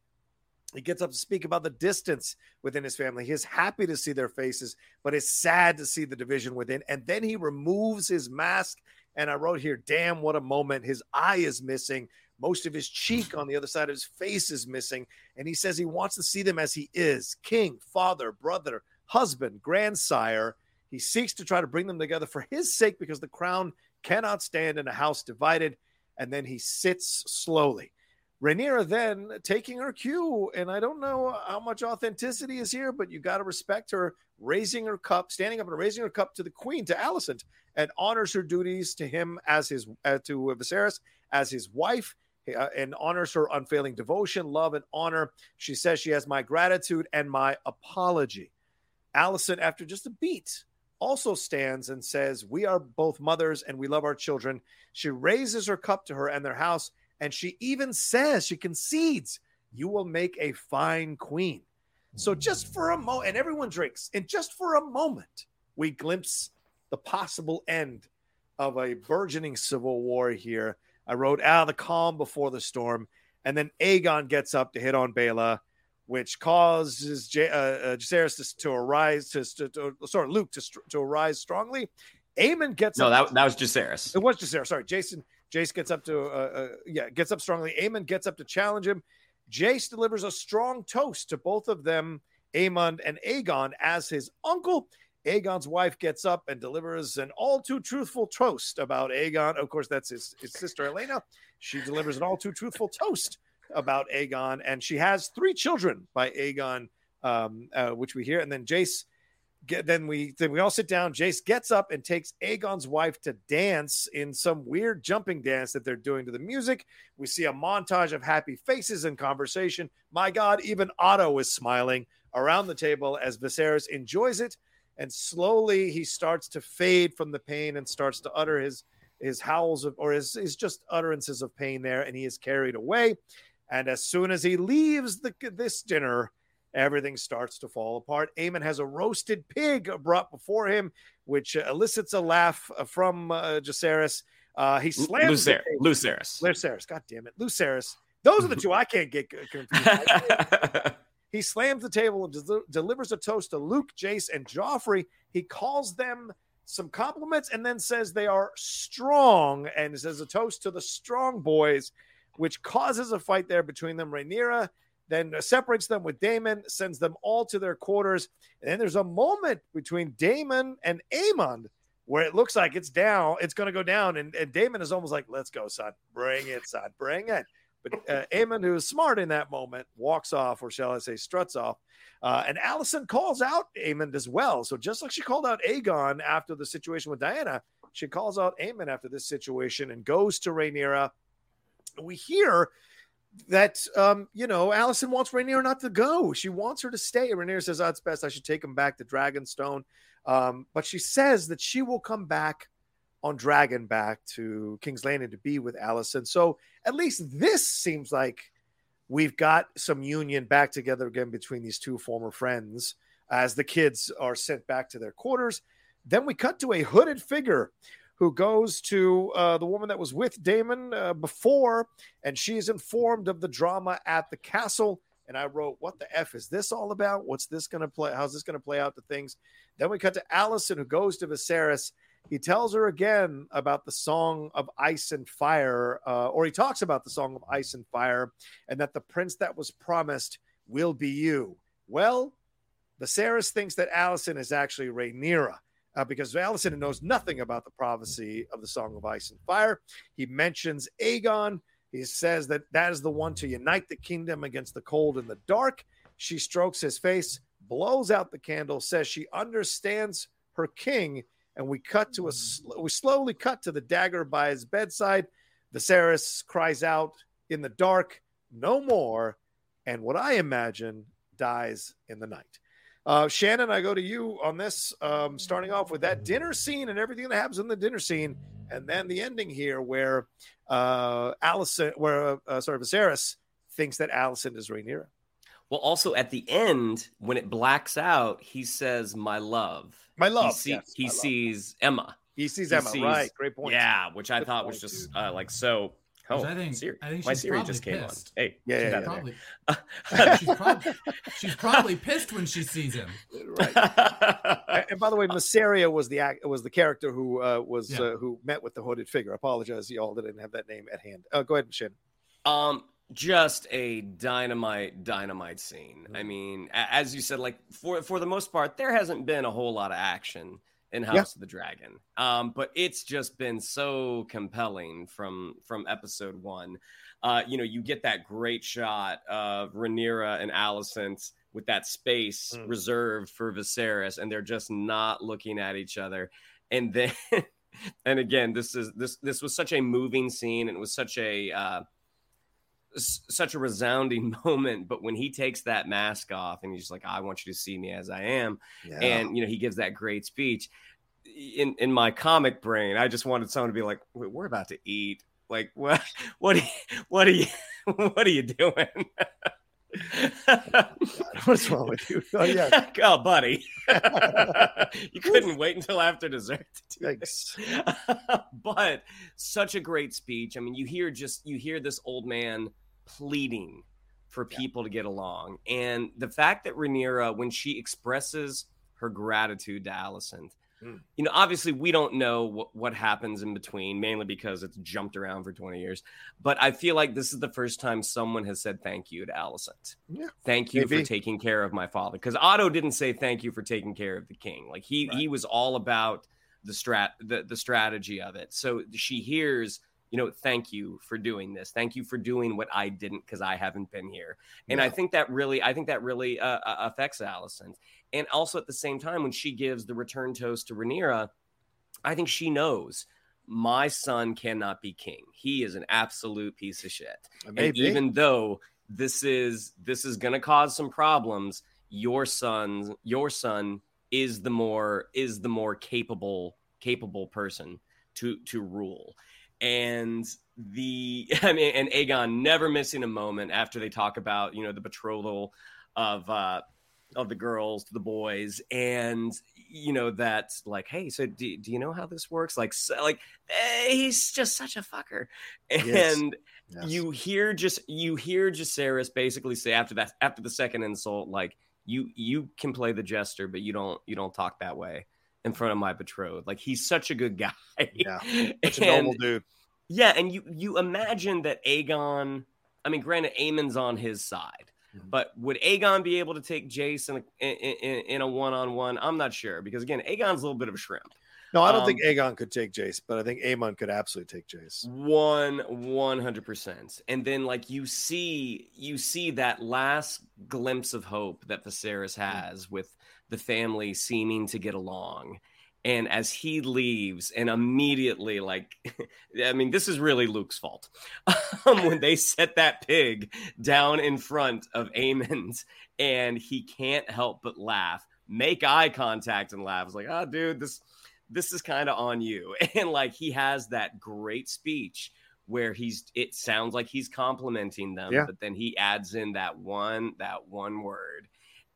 [SPEAKER 1] He gets up to speak about the distance within his family. He is happy to see their faces, but is sad to see the division within. And then he removes his mask. And I wrote here, damn, what a moment. His eye is missing. Most of his cheek on the other side of his face is missing. And he says he wants to see them as he is king, father, brother, husband, grandsire. He seeks to try to bring them together for his sake because the crown cannot stand in a house divided. And then he sits slowly. Rhaenyra then taking her cue, and I don't know how much authenticity is here, but you got to respect her raising her cup, standing up and raising her cup to the queen, to Alicent, and honors her duties to him as his uh, to Viserys as his wife Uh, and honors her unfailing devotion, love, and honor. She says she has my gratitude and my apology. Alicent, after just a beat, also stands and says, We are both mothers and we love our children. She raises her cup to her and their house, and she even says, She concedes, You will make a fine queen. So, just for a moment, and everyone drinks, and just for a moment, we glimpse the possible end of a burgeoning civil war here I wrote out of the calm before the storm. And then Aegon gets up to hit on Baela, which causes J- uh, uh, to, to arise, to, to, to sorry, Luke to, to arise strongly. Aemond gets
[SPEAKER 3] no,
[SPEAKER 1] up.
[SPEAKER 3] that, that was Jacaerys.
[SPEAKER 1] It was Jacaerys. Sorry, Jason. Jace gets up to, uh, uh, yeah, gets up strongly. Aemond gets up to challenge him. Jace delivers a strong toast to both of them, Aemond and Aegon, as his uncle. Aegon's wife gets up and delivers an all too truthful toast about Aegon. Of course, that's his, his sister Helaena. She delivers an all too truthful toast about Aegon, and she has three children by Aegon, um, uh, which we hear. And then Jace, get, then we then we all sit down. Jace gets up and takes Aegon's wife to dance in some weird jumping dance that they're doing to the music. We see a montage of happy faces and conversation. My God, even Otto is smiling around the table as Viserys enjoys it and slowly he starts to fade from the pain and starts to utter his his howls of or his, his just utterances of pain there and he is carried away. And as soon as he leaves the this dinner everything starts to fall apart. Aemond has a roasted pig brought before him which elicits a laugh from uh, Jacaerys uh, he slams
[SPEAKER 3] Lucer- Lucerys.
[SPEAKER 1] Lucerys god damn it Lucerys those are the two I can't get confused he slams the table and del- delivers a toast to Luke, Jace, and Joffrey. He calls them some compliments and then says they are strong and says a toast to the strong boys, which causes a fight there between them. Rhaenyra then separates them with Daemon, sends them all to their quarters. And then there's a moment between Daemon and Aemond where it looks like it's down, it's going to go down. And, and Daemon is almost like, let's go, son. Bring it, son. Bring it. But uh, who is smart in that moment, walks off, or shall I say, struts off. Uh, and Alicent calls out Aemond as well. So just like she called out Aegon after the situation with Dyana, she calls out Aemond after this situation and goes to Rhaenyra. We hear that um, you know Alicent wants Rhaenyra not to go. She wants her to stay. Rhaenyra says, "Oh, it's best I should take him back to Dragonstone," um, but she says that she will come back on Dragon back to King's Landing to be with Alicent. So at least this seems like we've got some union back together again between these two former friends as the kids are sent back to their quarters. Then we cut to a hooded figure who goes to uh, the woman that was with Daemon uh, before, and she is informed of the drama at the castle. And I wrote, "What the f is this all about? What's this going to play? How's this going to play out to things?" Then we cut to Alicent, who goes to Viserys. He tells her again about the song of ice and fire, uh, or he talks about the song of ice and fire, and that the prince that was promised will be you. Well, Viserys thinks that Alicent is actually Rhaenyra. Uh, because Alicent knows nothing about the prophecy of the Song of Ice and Fire. He mentions Aegon. He says that that is the one to unite the kingdom against the cold and the dark. She strokes his face, blows out the candle, says she understands her king, and we cut to a sl- we slowly cut to the dagger by his bedside. Viserys cries out in the dark, "No more!" and what I imagine dies in the night. Uh, Shannon, I go to you on this, um, starting off with that dinner scene and everything that happens in the dinner scene, and then the ending here where uh, Alicent, where uh, sorry, Viserys thinks that Alicent is Rhaenyra.
[SPEAKER 3] Well, also at the end, when it blacks out, he says, "My love."
[SPEAKER 1] My love.
[SPEAKER 3] He, see-
[SPEAKER 1] yes,
[SPEAKER 3] he
[SPEAKER 1] my love.
[SPEAKER 3] sees Aemma.
[SPEAKER 1] He sees
[SPEAKER 3] he
[SPEAKER 1] Aemma.
[SPEAKER 3] sees-
[SPEAKER 1] right. Great point.
[SPEAKER 3] Yeah, which I
[SPEAKER 1] Good
[SPEAKER 3] thought was just uh, like so. Oh,
[SPEAKER 2] I think-
[SPEAKER 3] Siri-
[SPEAKER 2] I think
[SPEAKER 3] my
[SPEAKER 2] she's
[SPEAKER 3] Siri just came on. Hey,
[SPEAKER 1] Yeah,
[SPEAKER 3] she's
[SPEAKER 1] yeah,
[SPEAKER 3] out
[SPEAKER 1] yeah.
[SPEAKER 2] Probably, she's, probably, she's probably pissed when she sees him.
[SPEAKER 1] Right. And- and by the way, Mysaria was the act, was the character who uh, was
[SPEAKER 2] Yeah.
[SPEAKER 1] uh, who met with the hooded figure. I apologize, y'all that I didn't have that name at hand. Uh, go ahead, Shannon.
[SPEAKER 3] Um, just a dynamite, dynamite scene.
[SPEAKER 1] Mm-hmm.
[SPEAKER 3] I mean, as you said, like for for the most part, there hasn't been a whole lot of action in House
[SPEAKER 1] Yeah.
[SPEAKER 3] of the Dragon. Um, but it's just been so compelling from from episode one. Uh, you know, you get that great shot of Rhaenyra and Alicent with that space
[SPEAKER 1] Mm.
[SPEAKER 3] reserved for Viserys, and they're just not looking at each other. And then, and again, this is this this was such a moving scene, and it was such a uh, s- such a resounding moment. But when he takes that mask off and he's like, "I want you to see me as I am,"
[SPEAKER 1] Yeah.
[SPEAKER 3] and you know he gives that great speech. In in my comic brain, I just wanted someone to be like, "We're about to eat." Like what? What? Are you, what are you? What are you doing?
[SPEAKER 1] What's wrong with you? Oh, yeah.
[SPEAKER 3] oh, buddy, you couldn't wait until after dessert. To do
[SPEAKER 1] Thanks.
[SPEAKER 3] but such a great speech. I mean, you hear just you hear this old man pleading for people to get along, and the fact that Rhaenyra, when she expresses her gratitude to Alicent, Mm. You know, obviously, we don't know what, what happens in between, mainly because it's jumped around for 20 years. But I feel like this is the first time someone has said thank you to Alicent.
[SPEAKER 1] Yeah,
[SPEAKER 3] thank you
[SPEAKER 1] maybe.
[SPEAKER 3] for taking care of my father. Because Otto didn't say thank you for taking care of the king. Like he
[SPEAKER 1] Right.
[SPEAKER 3] he was all about the strat the, the strategy of it. So she hears, you know, thank you for doing this. Thank you for doing what I didn't because I haven't been here. And I think that really, I think that really uh, uh, affects Alicent. And also at the same time, when she gives the return toast to Rhaenyra, I think she knows my son cannot be king. He is an absolute piece of shit. And even though this is this is going to cause some problems, your son, your son is the more is the more capable capable person to to rule. And the I mean, and Aegon never missing a moment after they talk about you know the betrothal of uh of the girls to the boys and you know that like hey so do, do you know how this works like so, like eh, he's just such a fucker
[SPEAKER 1] Yes.
[SPEAKER 3] and
[SPEAKER 1] Yes.
[SPEAKER 3] you hear just you hear Jacaerys basically say after that after the second insult like you you can play the jester but you don't you don't talk that way in front of my betrothed like he's such a good guy
[SPEAKER 1] Yeah. Such a
[SPEAKER 3] And-
[SPEAKER 1] noble dude.
[SPEAKER 3] yeah, and you you imagine that Aegon. I mean, granted, Aemond's on his side,
[SPEAKER 1] Mhm.
[SPEAKER 3] but would Aegon be able to take Jace in a, in, in, a one on one? I'm not sure because again, Aegon's a little bit of a shrimp.
[SPEAKER 1] No, I don't
[SPEAKER 3] Um,
[SPEAKER 1] think Aegon could take Jace, but I think Aemond could absolutely take Jace.
[SPEAKER 3] One one hundred percent, and then like you see you see that last glimpse of hope that Viserys has with the family seeming to get along. And as he leaves, and immediately, like, I mean, this is really Luke's fault. Um, when they set that pig down in front of Aemond, and he can't help but laugh, make eye contact, and laugh. It's like, oh, dude, this this is kind of on you. And like he has that great speech where he's it sounds like he's complimenting them,
[SPEAKER 1] Yeah.
[SPEAKER 3] but then he adds in that one that one word.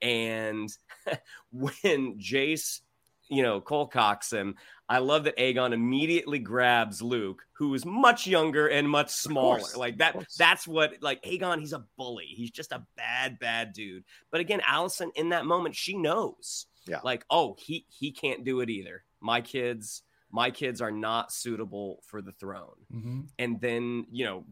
[SPEAKER 3] And when Jace, you know, Colcocks him, I love that Aegon immediately grabs Luke, who is much younger and much smaller.
[SPEAKER 1] course,
[SPEAKER 3] Like that, that's what like Aegon, he's a bully. He's just a bad, bad dude. But again, Alicent in that moment, she knows.
[SPEAKER 1] Yeah.
[SPEAKER 3] Like, oh, he he can't do it either. My kids, my kids are not suitable for the throne.
[SPEAKER 2] Mm-hmm.
[SPEAKER 3] And then, you know,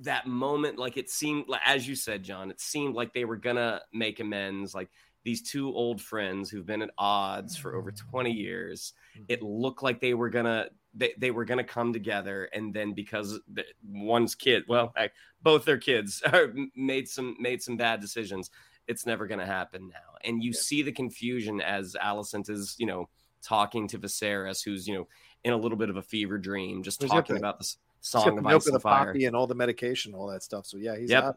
[SPEAKER 3] that moment, like it seemed like as you said, John, it seemed like they were gonna make amends. Like these two old friends who've been at odds for over 20 years, it looked like they were gonna they, they were gonna come together and then because the, one's kid well I, both their kids are, made some made some bad decisions it's never gonna happen now. And you see the confusion as Alicent is you know talking to Viserys who's you know in a little bit of a fever dream just
[SPEAKER 1] He's
[SPEAKER 3] talking about this song
[SPEAKER 1] the
[SPEAKER 3] of
[SPEAKER 1] milk
[SPEAKER 3] ice
[SPEAKER 1] of the
[SPEAKER 3] and fire
[SPEAKER 1] poppy and all the medication, all that stuff. So yeah, he's
[SPEAKER 3] Yep.
[SPEAKER 1] out.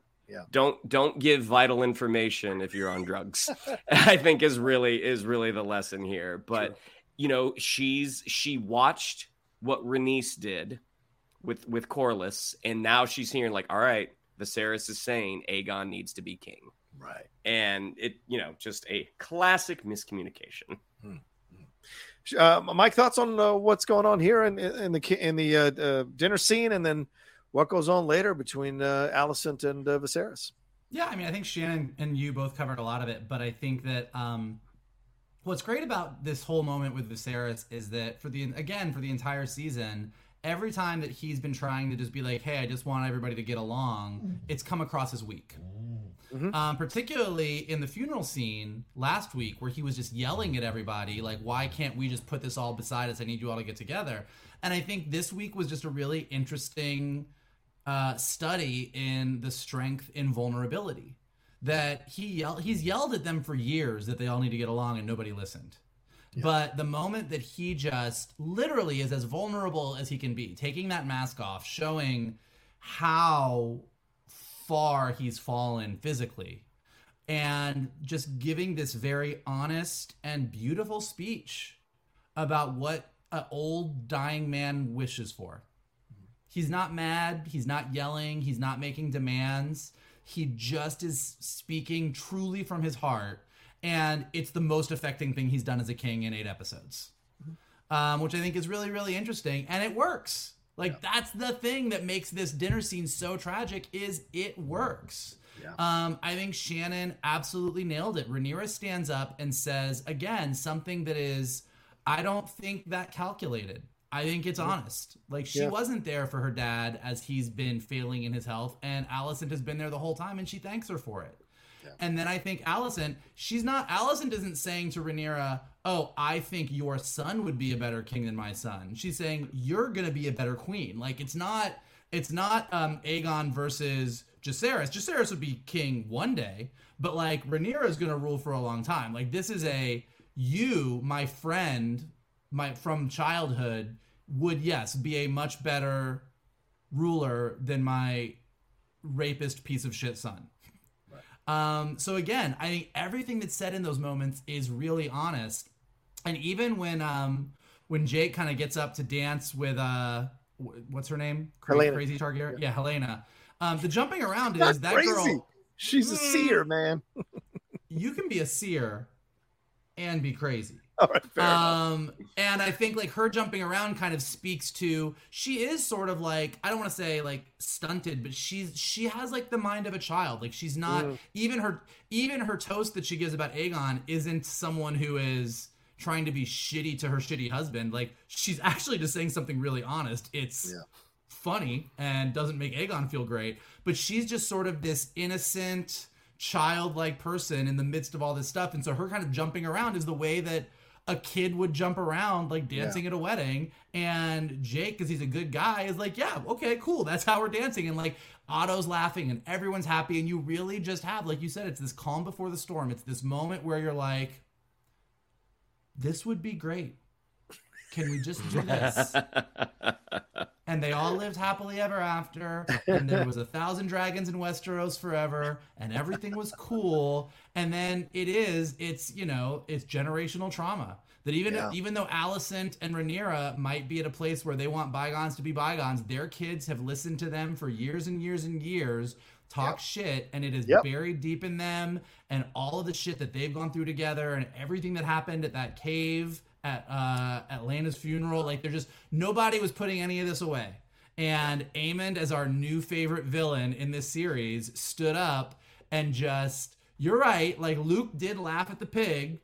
[SPEAKER 3] don't don't give vital information if you're on drugs i think is really is really the lesson here but
[SPEAKER 1] True.
[SPEAKER 3] you know she's she watched what Rhaenys did with with Corlys and now she's hearing like all right Viserys is saying Aegon needs to be king
[SPEAKER 1] Right.
[SPEAKER 3] and it you know just a classic miscommunication hmm. Hmm.
[SPEAKER 1] Uh, Mike, thoughts on uh, what's going on here in, in the in the uh, uh, dinner scene, and then what goes on later between uh, Alicent and uh, Viserys?
[SPEAKER 2] Yeah, I mean, I think Shannon and you both covered a lot of it, but I think that um, what's great about this whole moment with Viserys is that for the again for the entire season, every time that he's been trying to just be like, "Hey, I just want everybody to get along," it's come across as weak.
[SPEAKER 1] Mhm.
[SPEAKER 2] Um, particularly in the funeral scene last week, where he was just yelling at everybody, like, "Why can't we just put this all beside us? I need you all to get together." And I think this week was just a really interesting uh, study in the strength in vulnerability. That he yell- he's yelled at them for years that they all need to get along, and nobody listened. But the moment that he just literally is as vulnerable as he can be, taking that mask off, showing how far he's fallen physically, and just giving this very honest and beautiful speech about what an old dying man wishes for. He's not mad, he's not yelling, he's not making demands. He just is speaking truly from his heart and it's the most affecting thing he's done as a king in eight episodes um, which i think is really really interesting and it works like that's the thing that makes this dinner scene so tragic is it works
[SPEAKER 1] Yeah.
[SPEAKER 2] um, i think shannon absolutely nailed it Rhaenyra stands up and says again something that is I don't think that calculated. I think it's honest. Like she
[SPEAKER 1] Yeah.
[SPEAKER 2] wasn't there for her dad as he's been failing in his health, and Alicent has been there the whole time, and she thanks her for it. And then I think Alicent, she's not. Alicent isn't saying to Rhaenyra, "Oh, I think your son would be a better king than my son." She's saying you're gonna be a better queen. Like it's not. It's not um, Aegon versus Jacaerys. Jacaerys would be king one day, but like Rhaenyra is gonna rule for a long time. Like this is a you, my friend, my from childhood, would yes be a much better ruler than my rapist piece of shit son. Um, so again, I think everything that's said in those moments is really honest. And even when um when Jake kind of gets up to dance with uh what's her name? Cra-
[SPEAKER 1] Helaena.
[SPEAKER 2] Crazy Targaryen. Yeah, Helaena. Um, the jumping around is that
[SPEAKER 1] crazy.
[SPEAKER 2] girl.
[SPEAKER 1] She's a
[SPEAKER 2] Mm.
[SPEAKER 1] seer, man.
[SPEAKER 2] You can be a seer and be crazy.
[SPEAKER 1] Right.
[SPEAKER 2] Um, and I think like her jumping around kind of speaks to she is sort of like I don't want to say like stunted, but she's she has like the mind of a child. Like she's not
[SPEAKER 1] Mm.
[SPEAKER 2] even her even her toast that she gives about Aegon isn't someone who is trying to be shitty to her shitty husband. Like she's actually just saying something really honest. It's
[SPEAKER 1] Yeah.
[SPEAKER 2] funny and doesn't make Aegon feel great, but she's just sort of this innocent childlike person in the midst of all this stuff and so her kind of jumping around is the way that a kid would jump around like dancing at a wedding and jake because he's a good guy is like yeah okay cool that's how we're dancing and like otto's laughing and everyone's happy and you really just have like you said it's this calm before the storm. It's this moment where you're like this would be great. Can we just do this and they all lived happily ever after and there was a thousand dragons in westeros forever and everything was cool and then it is it's you know it's generational trauma that even
[SPEAKER 1] Yeah.
[SPEAKER 2] even though Alicent and Rhaenyra might be at a place where they want bygones to be bygones their kids have listened to them for years and years and years talk
[SPEAKER 1] Yep.
[SPEAKER 2] shit and it is
[SPEAKER 1] Yep.
[SPEAKER 2] buried deep in them and all of the shit that they've gone through together and everything that happened at that cave at uh at Laena's funeral. Like they're just nobody was putting any of this away. And Aemond as our new favorite villain in this series stood up and just you're right. Like Luke did laugh at the pig.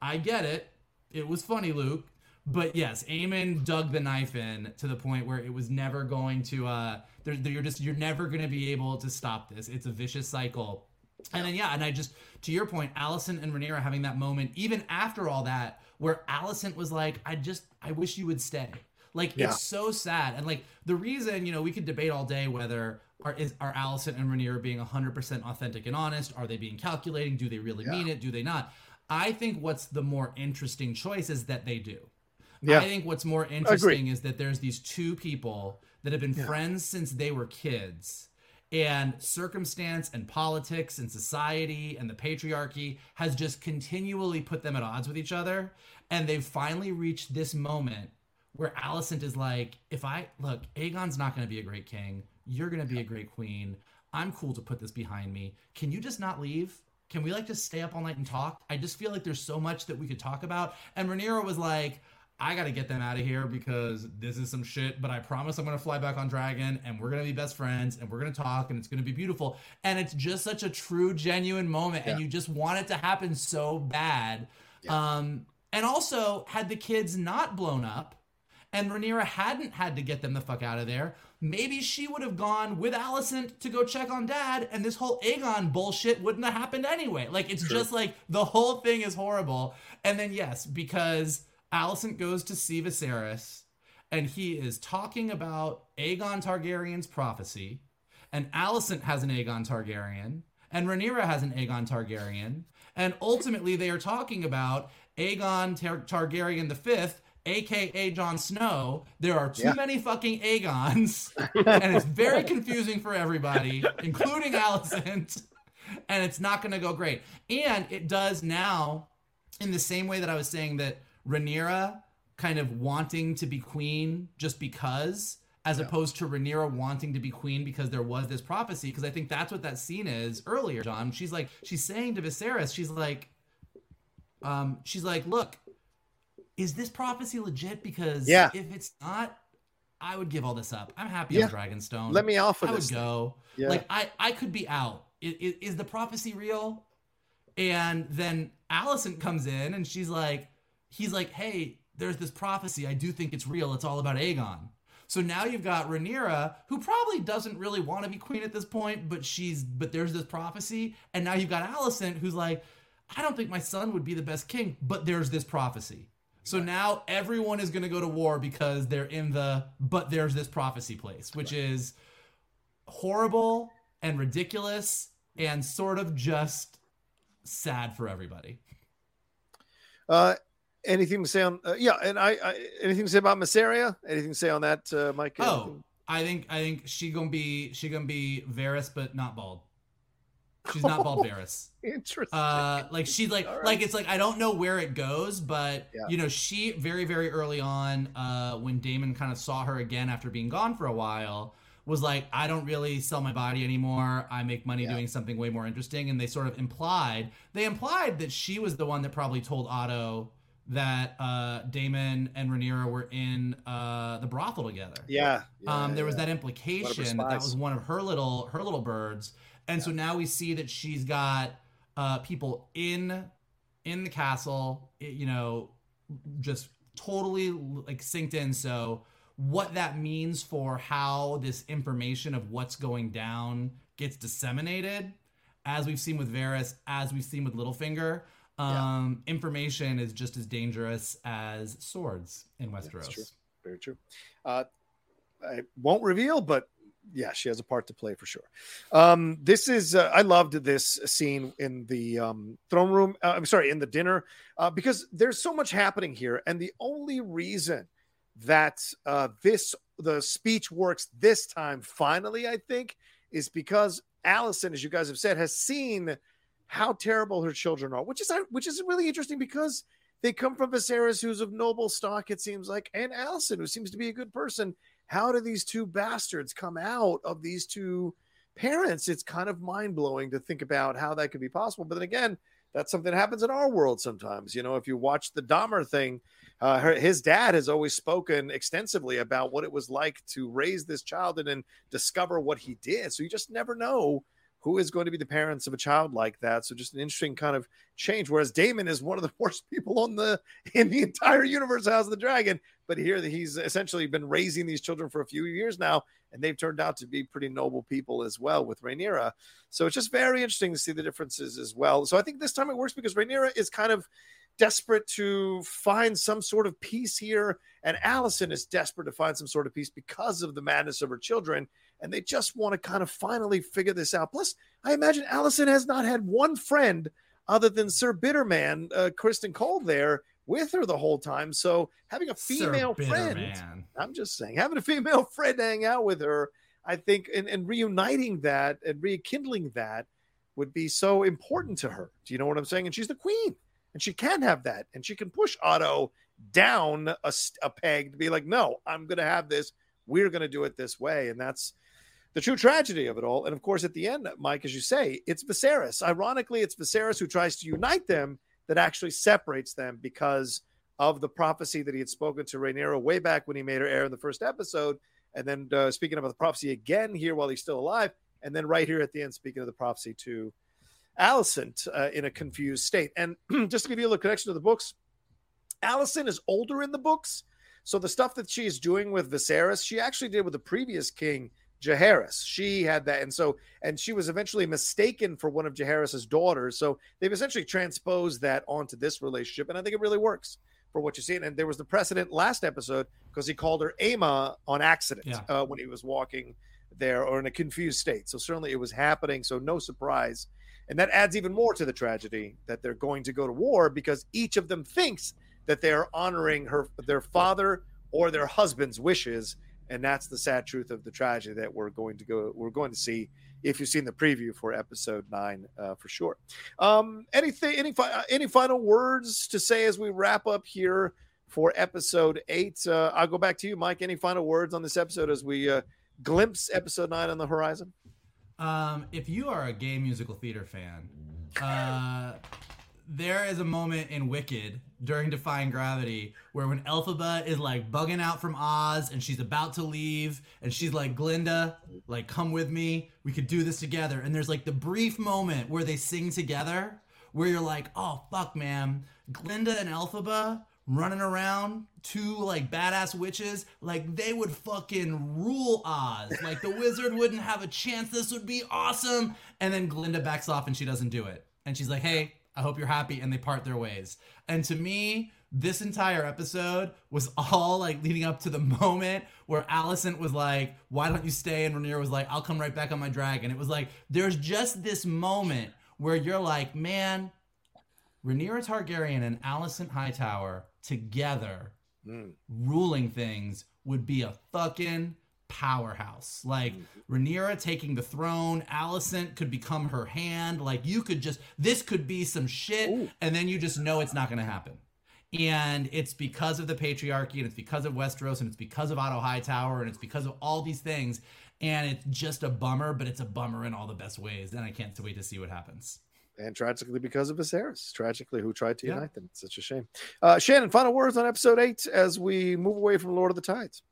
[SPEAKER 2] I get it. It was funny Luke. But yes Aemond dug the knife in to the point where it was never going to uh there, there- you're just you're never going to be able to stop this. It's a vicious cycle. And then yeah, and I just to your point, Alicent and Rhaenyra having that moment, even after all that, where Alicent was like, "I just, I wish you would stay." Like
[SPEAKER 1] Yeah.
[SPEAKER 2] it's so sad, and like the reason, you know, we could debate all day whether are is are Alicent and Rhaenyra being hundred percent authentic and honest? Are they being calculating? Do they really mean it? Do they not? I think what's the more interesting choice is that they do.
[SPEAKER 1] Yeah.
[SPEAKER 2] I think what's more interesting is that there's these two people that have been friends since they were kids. And circumstance and politics and society and the patriarchy has just continually put them at odds with each other. And they've finally reached this moment where Alicent is like, if I look, Aegon's not going to be a great king. You're going to be a great queen. I'm cool to put this behind me. Can you just not leave? Can we like just stay up all night and talk? I just feel like there's so much that we could talk about. And Rhaenyra was like, I gotta get them out of here because this is some shit. But I promise I'm gonna fly back on Dragon, and we're gonna be best friends, and we're gonna talk, and it's gonna be beautiful. And it's just such a true, genuine moment, and you just want it to happen so bad. Um, and also, had the kids not blown up, and Rhaenyra hadn't had to get them the fuck out of there, maybe she would have gone with Alicent to go check on dad, and this whole Aegon bullshit wouldn't have happened anyway. Like, it's just like the whole thing is horrible. And then, yes, because Alicent goes to see Viserys, and he is talking about Aegon Targaryen's prophecy, and Alicent has an Aegon Targaryen, and Rhaenyra has an Aegon Targaryen, and ultimately they are talking about Aegon Tar- Targaryen the Fifth, aka Jon Snow. There are too
[SPEAKER 1] Yeah.
[SPEAKER 2] many fucking Aegons, and it's very confusing for everybody, including Alicent, and it's not going to go great. And it does now, in the same way that I was saying that Rhaenyra kind of wanting to be queen just because as opposed to Rhaenyra wanting to be queen because there was this prophecy. Because I think that's what that scene is earlier, John. She's like, she's saying to Viserys, she's like, um, she's like, look, is this prophecy legit? Because
[SPEAKER 1] Yeah.
[SPEAKER 2] if it's not, I would give all this up. I'm happy
[SPEAKER 1] Yeah.
[SPEAKER 2] on Dragonstone.
[SPEAKER 1] Let me off of this.
[SPEAKER 2] I would go.
[SPEAKER 1] Yeah.
[SPEAKER 2] Like I, I could be out. Is, is the prophecy real? And then Alicent comes in and she's like, he's like, hey, there's this prophecy. I do think it's real. It's all about Aegon. So now you've got Rhaenyra, who probably doesn't really want to be queen at this point, but she's but there's this prophecy, and now you've got Alicent, who's like, I don't think my son would be the best king, but there's this prophecy. So now everyone is going to go to war because they're in the but there's this prophecy place, which is horrible and ridiculous and sort of just sad for everybody.
[SPEAKER 1] Uh, anything to say on? Uh, yeah, and I, I, anything to say about Mysaria? Anything to say on that, uh, Mike?
[SPEAKER 2] Oh, I think I think she gonna be she gonna be Varys, but not bald. She's not bald Varys.
[SPEAKER 1] Interesting.
[SPEAKER 2] Uh, like she's like
[SPEAKER 1] right.
[SPEAKER 2] like it's like I don't know where it goes, but
[SPEAKER 1] Yeah.
[SPEAKER 2] you know she very very early on, uh, when Daemon kind of saw her again after being gone for a while, was like I don't really sell my body anymore. I make money
[SPEAKER 1] Yeah.
[SPEAKER 2] doing something way more interesting, and they sort of implied they implied that she was the one that probably told Otto that uh, Daemon and Rhaenyra were in uh, the brothel together
[SPEAKER 1] yeah. yeah,
[SPEAKER 2] um, there was
[SPEAKER 1] yeah.
[SPEAKER 2] that implication that that was one of her little her little birds, and so now we see that she's got uh, people in in the castle, you know, just totally like synced in. So what that means for how this information of what's going down gets disseminated, as we've seen with Varys, as we've seen with Littlefinger. Um, information is just as dangerous as swords in Westeros.
[SPEAKER 1] true. Very true. Uh, I won't reveal, but yeah, she has a part to play for sure. Um, this is uh, I loved this scene in the um, throne room. Uh, I'm sorry, in the dinner uh, because there's so much happening here, and the only reason that uh, this the speech works this time finally, I think, is because Alicent, as you guys have said, has seen how terrible her children are, which is which is really interesting because they come from Viserys, who's of noble stock, it seems like, and Alicent, who seems to be a good person. How do these two bastards come out of these two parents? It's kind of mind blowing to think about how that could be possible. But then again, that's something that happens in our world sometimes. You know, if you watch the Dahmer thing, uh, her, his dad has always spoken extensively about what it was like to raise this child and then discover what he did. So you just never know who is going to be the parents of a child like that. So just an interesting kind of change. Whereas Daemon is one of the worst people on the in the entire universe, House of the Dragon. But here he's essentially been raising these children for a few years now, and they've turned out to be pretty noble people as well with Rhaenyra. So it's just very interesting to see the differences as well. So I think this time it works because Rhaenyra is kind of desperate to find some sort of peace here, and Alicent is desperate to find some sort of peace because of the madness of her children, and they just want to kind of finally figure this out. Plus, I imagine Alicent has not had one friend other than Sir Bitterman, uh, Criston Cole there with her the whole time. So having a female friend,
[SPEAKER 2] man.
[SPEAKER 1] I'm just saying, having a female friend hang out with her, I think, and, and reuniting that and rekindling that would be so important to her. Do you know what I'm saying? And she's the queen, and she can have that, and she can push Otto down a peg to be like, no, I'm going to have this. We're going to do it this way, and that's the true tragedy of it all. And of course, at the end, Mike, as you say, it's Viserys. Ironically, it's Viserys who tries to unite them that actually separates them because of the prophecy that he had spoken to Rhaenyra way back when he made her heir in the first episode. And then uh, speaking about the prophecy again here while he's still alive. And then right here at the end, speaking of the prophecy to Alicent uh, in a confused state. And just to give you a little connection to the books, Alicent is older in the books. So the stuff that she is doing with Viserys, she actually did with the previous king, Jaehaerys. She had that. And so, and she was eventually mistaken for one of Jaehaerys's daughters. So they've essentially transposed that onto this relationship. And I think it really works for what you see. And there was the precedent last episode because he called her Aemma on accident
[SPEAKER 2] Yeah.
[SPEAKER 1] uh, when he was walking there or in a confused state. So certainly it was happening. So no surprise. And that adds even more to the tragedy that they're going to go to war because each of them thinks that they are honoring her their father or their husband's wishes. And that's the sad truth of the tragedy that we're going to go we're going to see if you've seen the preview for episode nine uh, for sure. Um, anything any fi- uh, any final words to say as we wrap up here for episode eight? Uh, I'll go back to you, Mike. Any final words on this episode as we uh, glimpse episode nine on the horizon?
[SPEAKER 2] Um, if you are a gay musical theater fan, uh, there is a moment in Wicked during Defying Gravity where when Elphaba is like bugging out from Oz and she's about to leave and she's like, Glinda, like, come with me. We could do this together. And there's like the brief moment where they sing together where you're like, oh, fuck, man. Glinda and Elphaba running around, two like badass witches, like they would fucking rule Oz. Like the wizard wouldn't have a chance. This would be awesome. And then Glinda backs off and she doesn't do it. And she's like, hey, I hope you're happy. And they part their ways. And to me, this entire episode was all like leading up to the moment where Alicent was like, Why don't you stay? And Rhaenyra was like, I'll come right back on my dragon. It was like, there's just this moment where you're like, Man, Rhaenyra Targaryen and Alicent Hightower together mm. ruling things would be a fucking powerhouse. Like Rhaenyra taking the throne, Alicent could become her hand. Like you could just this could be some shit, Ooh. and then you just know it's not gonna happen. And it's because of the patriarchy, and it's because of Westeros, and it's because of Otto Hightower, and it's because of all these things. And it's just a bummer, but it's a bummer in all the best ways. And I can't wait to see what happens
[SPEAKER 1] and tragically because of Viserys, tragically who tried to yeah. unite them. It's such a shame. Uh, Shannon, final words on episode eight as we move away from Lord of the Tides.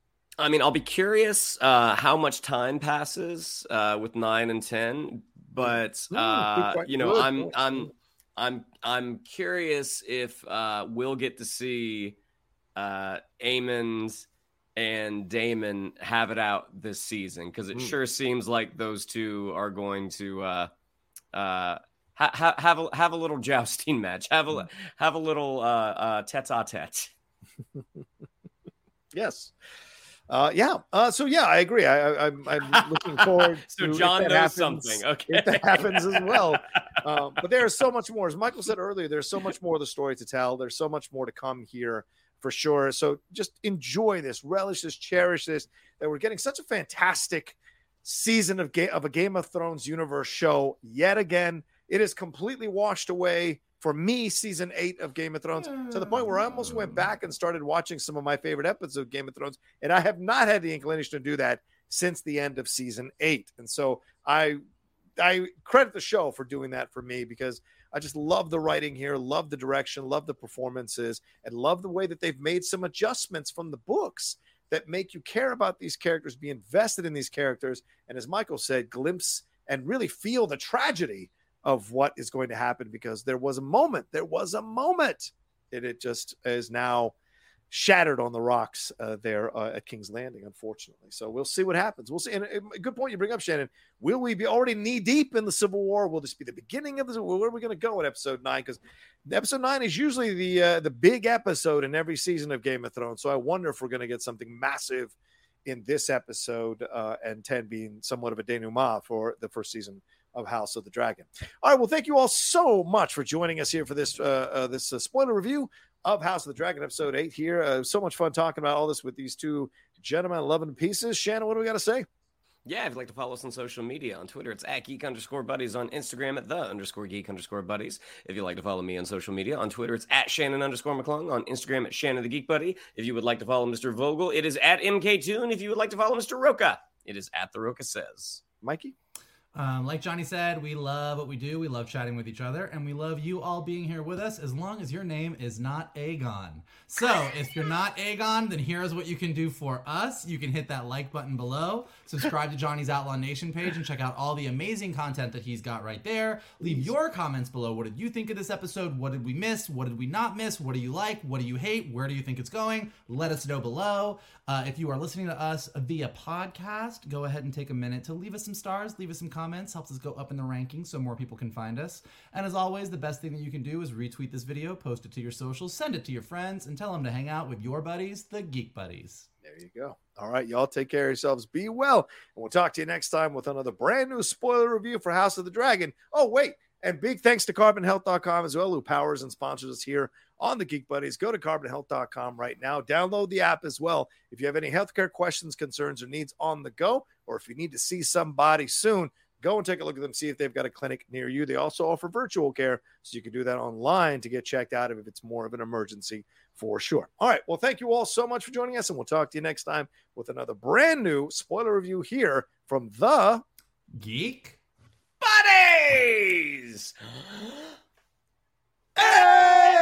[SPEAKER 3] I mean, I'll be curious uh, how much time passes uh, with nine and ten, but uh, you know. I'm I'm I'm I'm curious if uh, we'll get to see uh, Aemond and Daemon have it out this season because it mm. sure seems like those two are going to uh, uh, ha- have a have a little jousting match, have a hmm. have a little uh, uh, tete-a-tete.
[SPEAKER 1] yes. Uh, yeah. Uh, so yeah, I agree. I, am looking forward.
[SPEAKER 3] so to Jon knows happens, something. Okay,
[SPEAKER 1] if that happens as well. Um, but there's so much more. As Michael said earlier, there's so much more of the story to tell. There's so much more to come here for sure. So just enjoy this, relish this, cherish this. That we're getting such a fantastic season of game of a Game of Thrones universe show yet again. It is completely washed away for me season eight of Game of Thrones to the point where I almost went back and started watching some of my favorite episodes of Game of Thrones, and I have not had the inclination to do that since the end of season eight. And so I I credit the show for doing that for me because I just love the writing here, love the direction, love the performances, and love the way that they've made some adjustments from the books that make you care about these characters, be invested in these characters, and as Michael said, glimpse and really feel the tragedy of what is going to happen because there was a moment, there was a moment, and it just is now shattered on the rocks uh, there uh, at King's Landing, unfortunately. So we'll see what happens. We'll see. And a good point you bring up, Shannon. Will we be already knee deep in the Civil War? Will this be the beginning of this? Where are we going to go in Episode Nine? Because Episode Nine is usually the uh, the big episode in every season of Game of Thrones. So I wonder if we're going to get something massive in this episode, uh, and ten being somewhat of a denouement for the first season of House of the Dragon. All right, well, thank you all so much for joining us here for this uh, uh, this uh, spoiler review of House of the Dragon episode eight. Here, uh, so much fun talking about all this with these two gentlemen, loving pieces. Shannon, what do we got to say?
[SPEAKER 3] Yeah, if you'd like to follow us on social media, on Twitter, it's at geek underscore buddies. On Instagram, at the underscore geek underscore buddies. If you'd like to follow me on social media, on Twitter, it's at Shannon underscore McClung. On Instagram, at Shannon the Geek Buddy. If you would like to follow Mr. Vogel, it is at MK Toon. If you would like to follow Mr. Rocha, it is at The Rocha Says.
[SPEAKER 1] Mikey?
[SPEAKER 2] Um, like Johnny said, we love what we do. We love chatting with each other, and we love you all being here with us as long as your name is not Aegon. So, if you're not Aegon, then here's what you can do for us. You can hit that like button below, subscribe to Johnny's Outlaw Nation page, and check out all the amazing content that he's got right there. Leave your comments below. What did you think of this episode? What did we miss? What did we not miss? What do you like? What do you hate? Where do you think it's going? Let us know below. Uh, if you are listening to us via podcast, go ahead and take a minute to leave us some stars, leave us some comments, helps us go up in the rankings so more people can find us. And as always, the best thing that you can do is retweet this video, post it to your socials, send it to your friends, and tell them to hang out with your buddies, the Geek Buddies.
[SPEAKER 1] There you go. All right, y'all take care of yourselves. Be well. And we'll talk to you next time with another brand new spoiler review for House of the Dragon. Oh, wait. And big thanks to carbonhealth.com as well, who powers and sponsors us here on the Geek Buddies. Go to carbonhealth.com right now. Download the app as well. If you have any healthcare questions, concerns, or needs on the go, or if you need to see somebody soon, go and take a look at them, see if they've got a clinic near you. They also offer virtual care, so you can do that online to get checked out if it's more of an emergency for sure. All right. Well, thank you all so much for joining us, and we'll talk to you next time with another brand new spoiler review here from the
[SPEAKER 2] Geek
[SPEAKER 3] Buddies.
[SPEAKER 4] Hey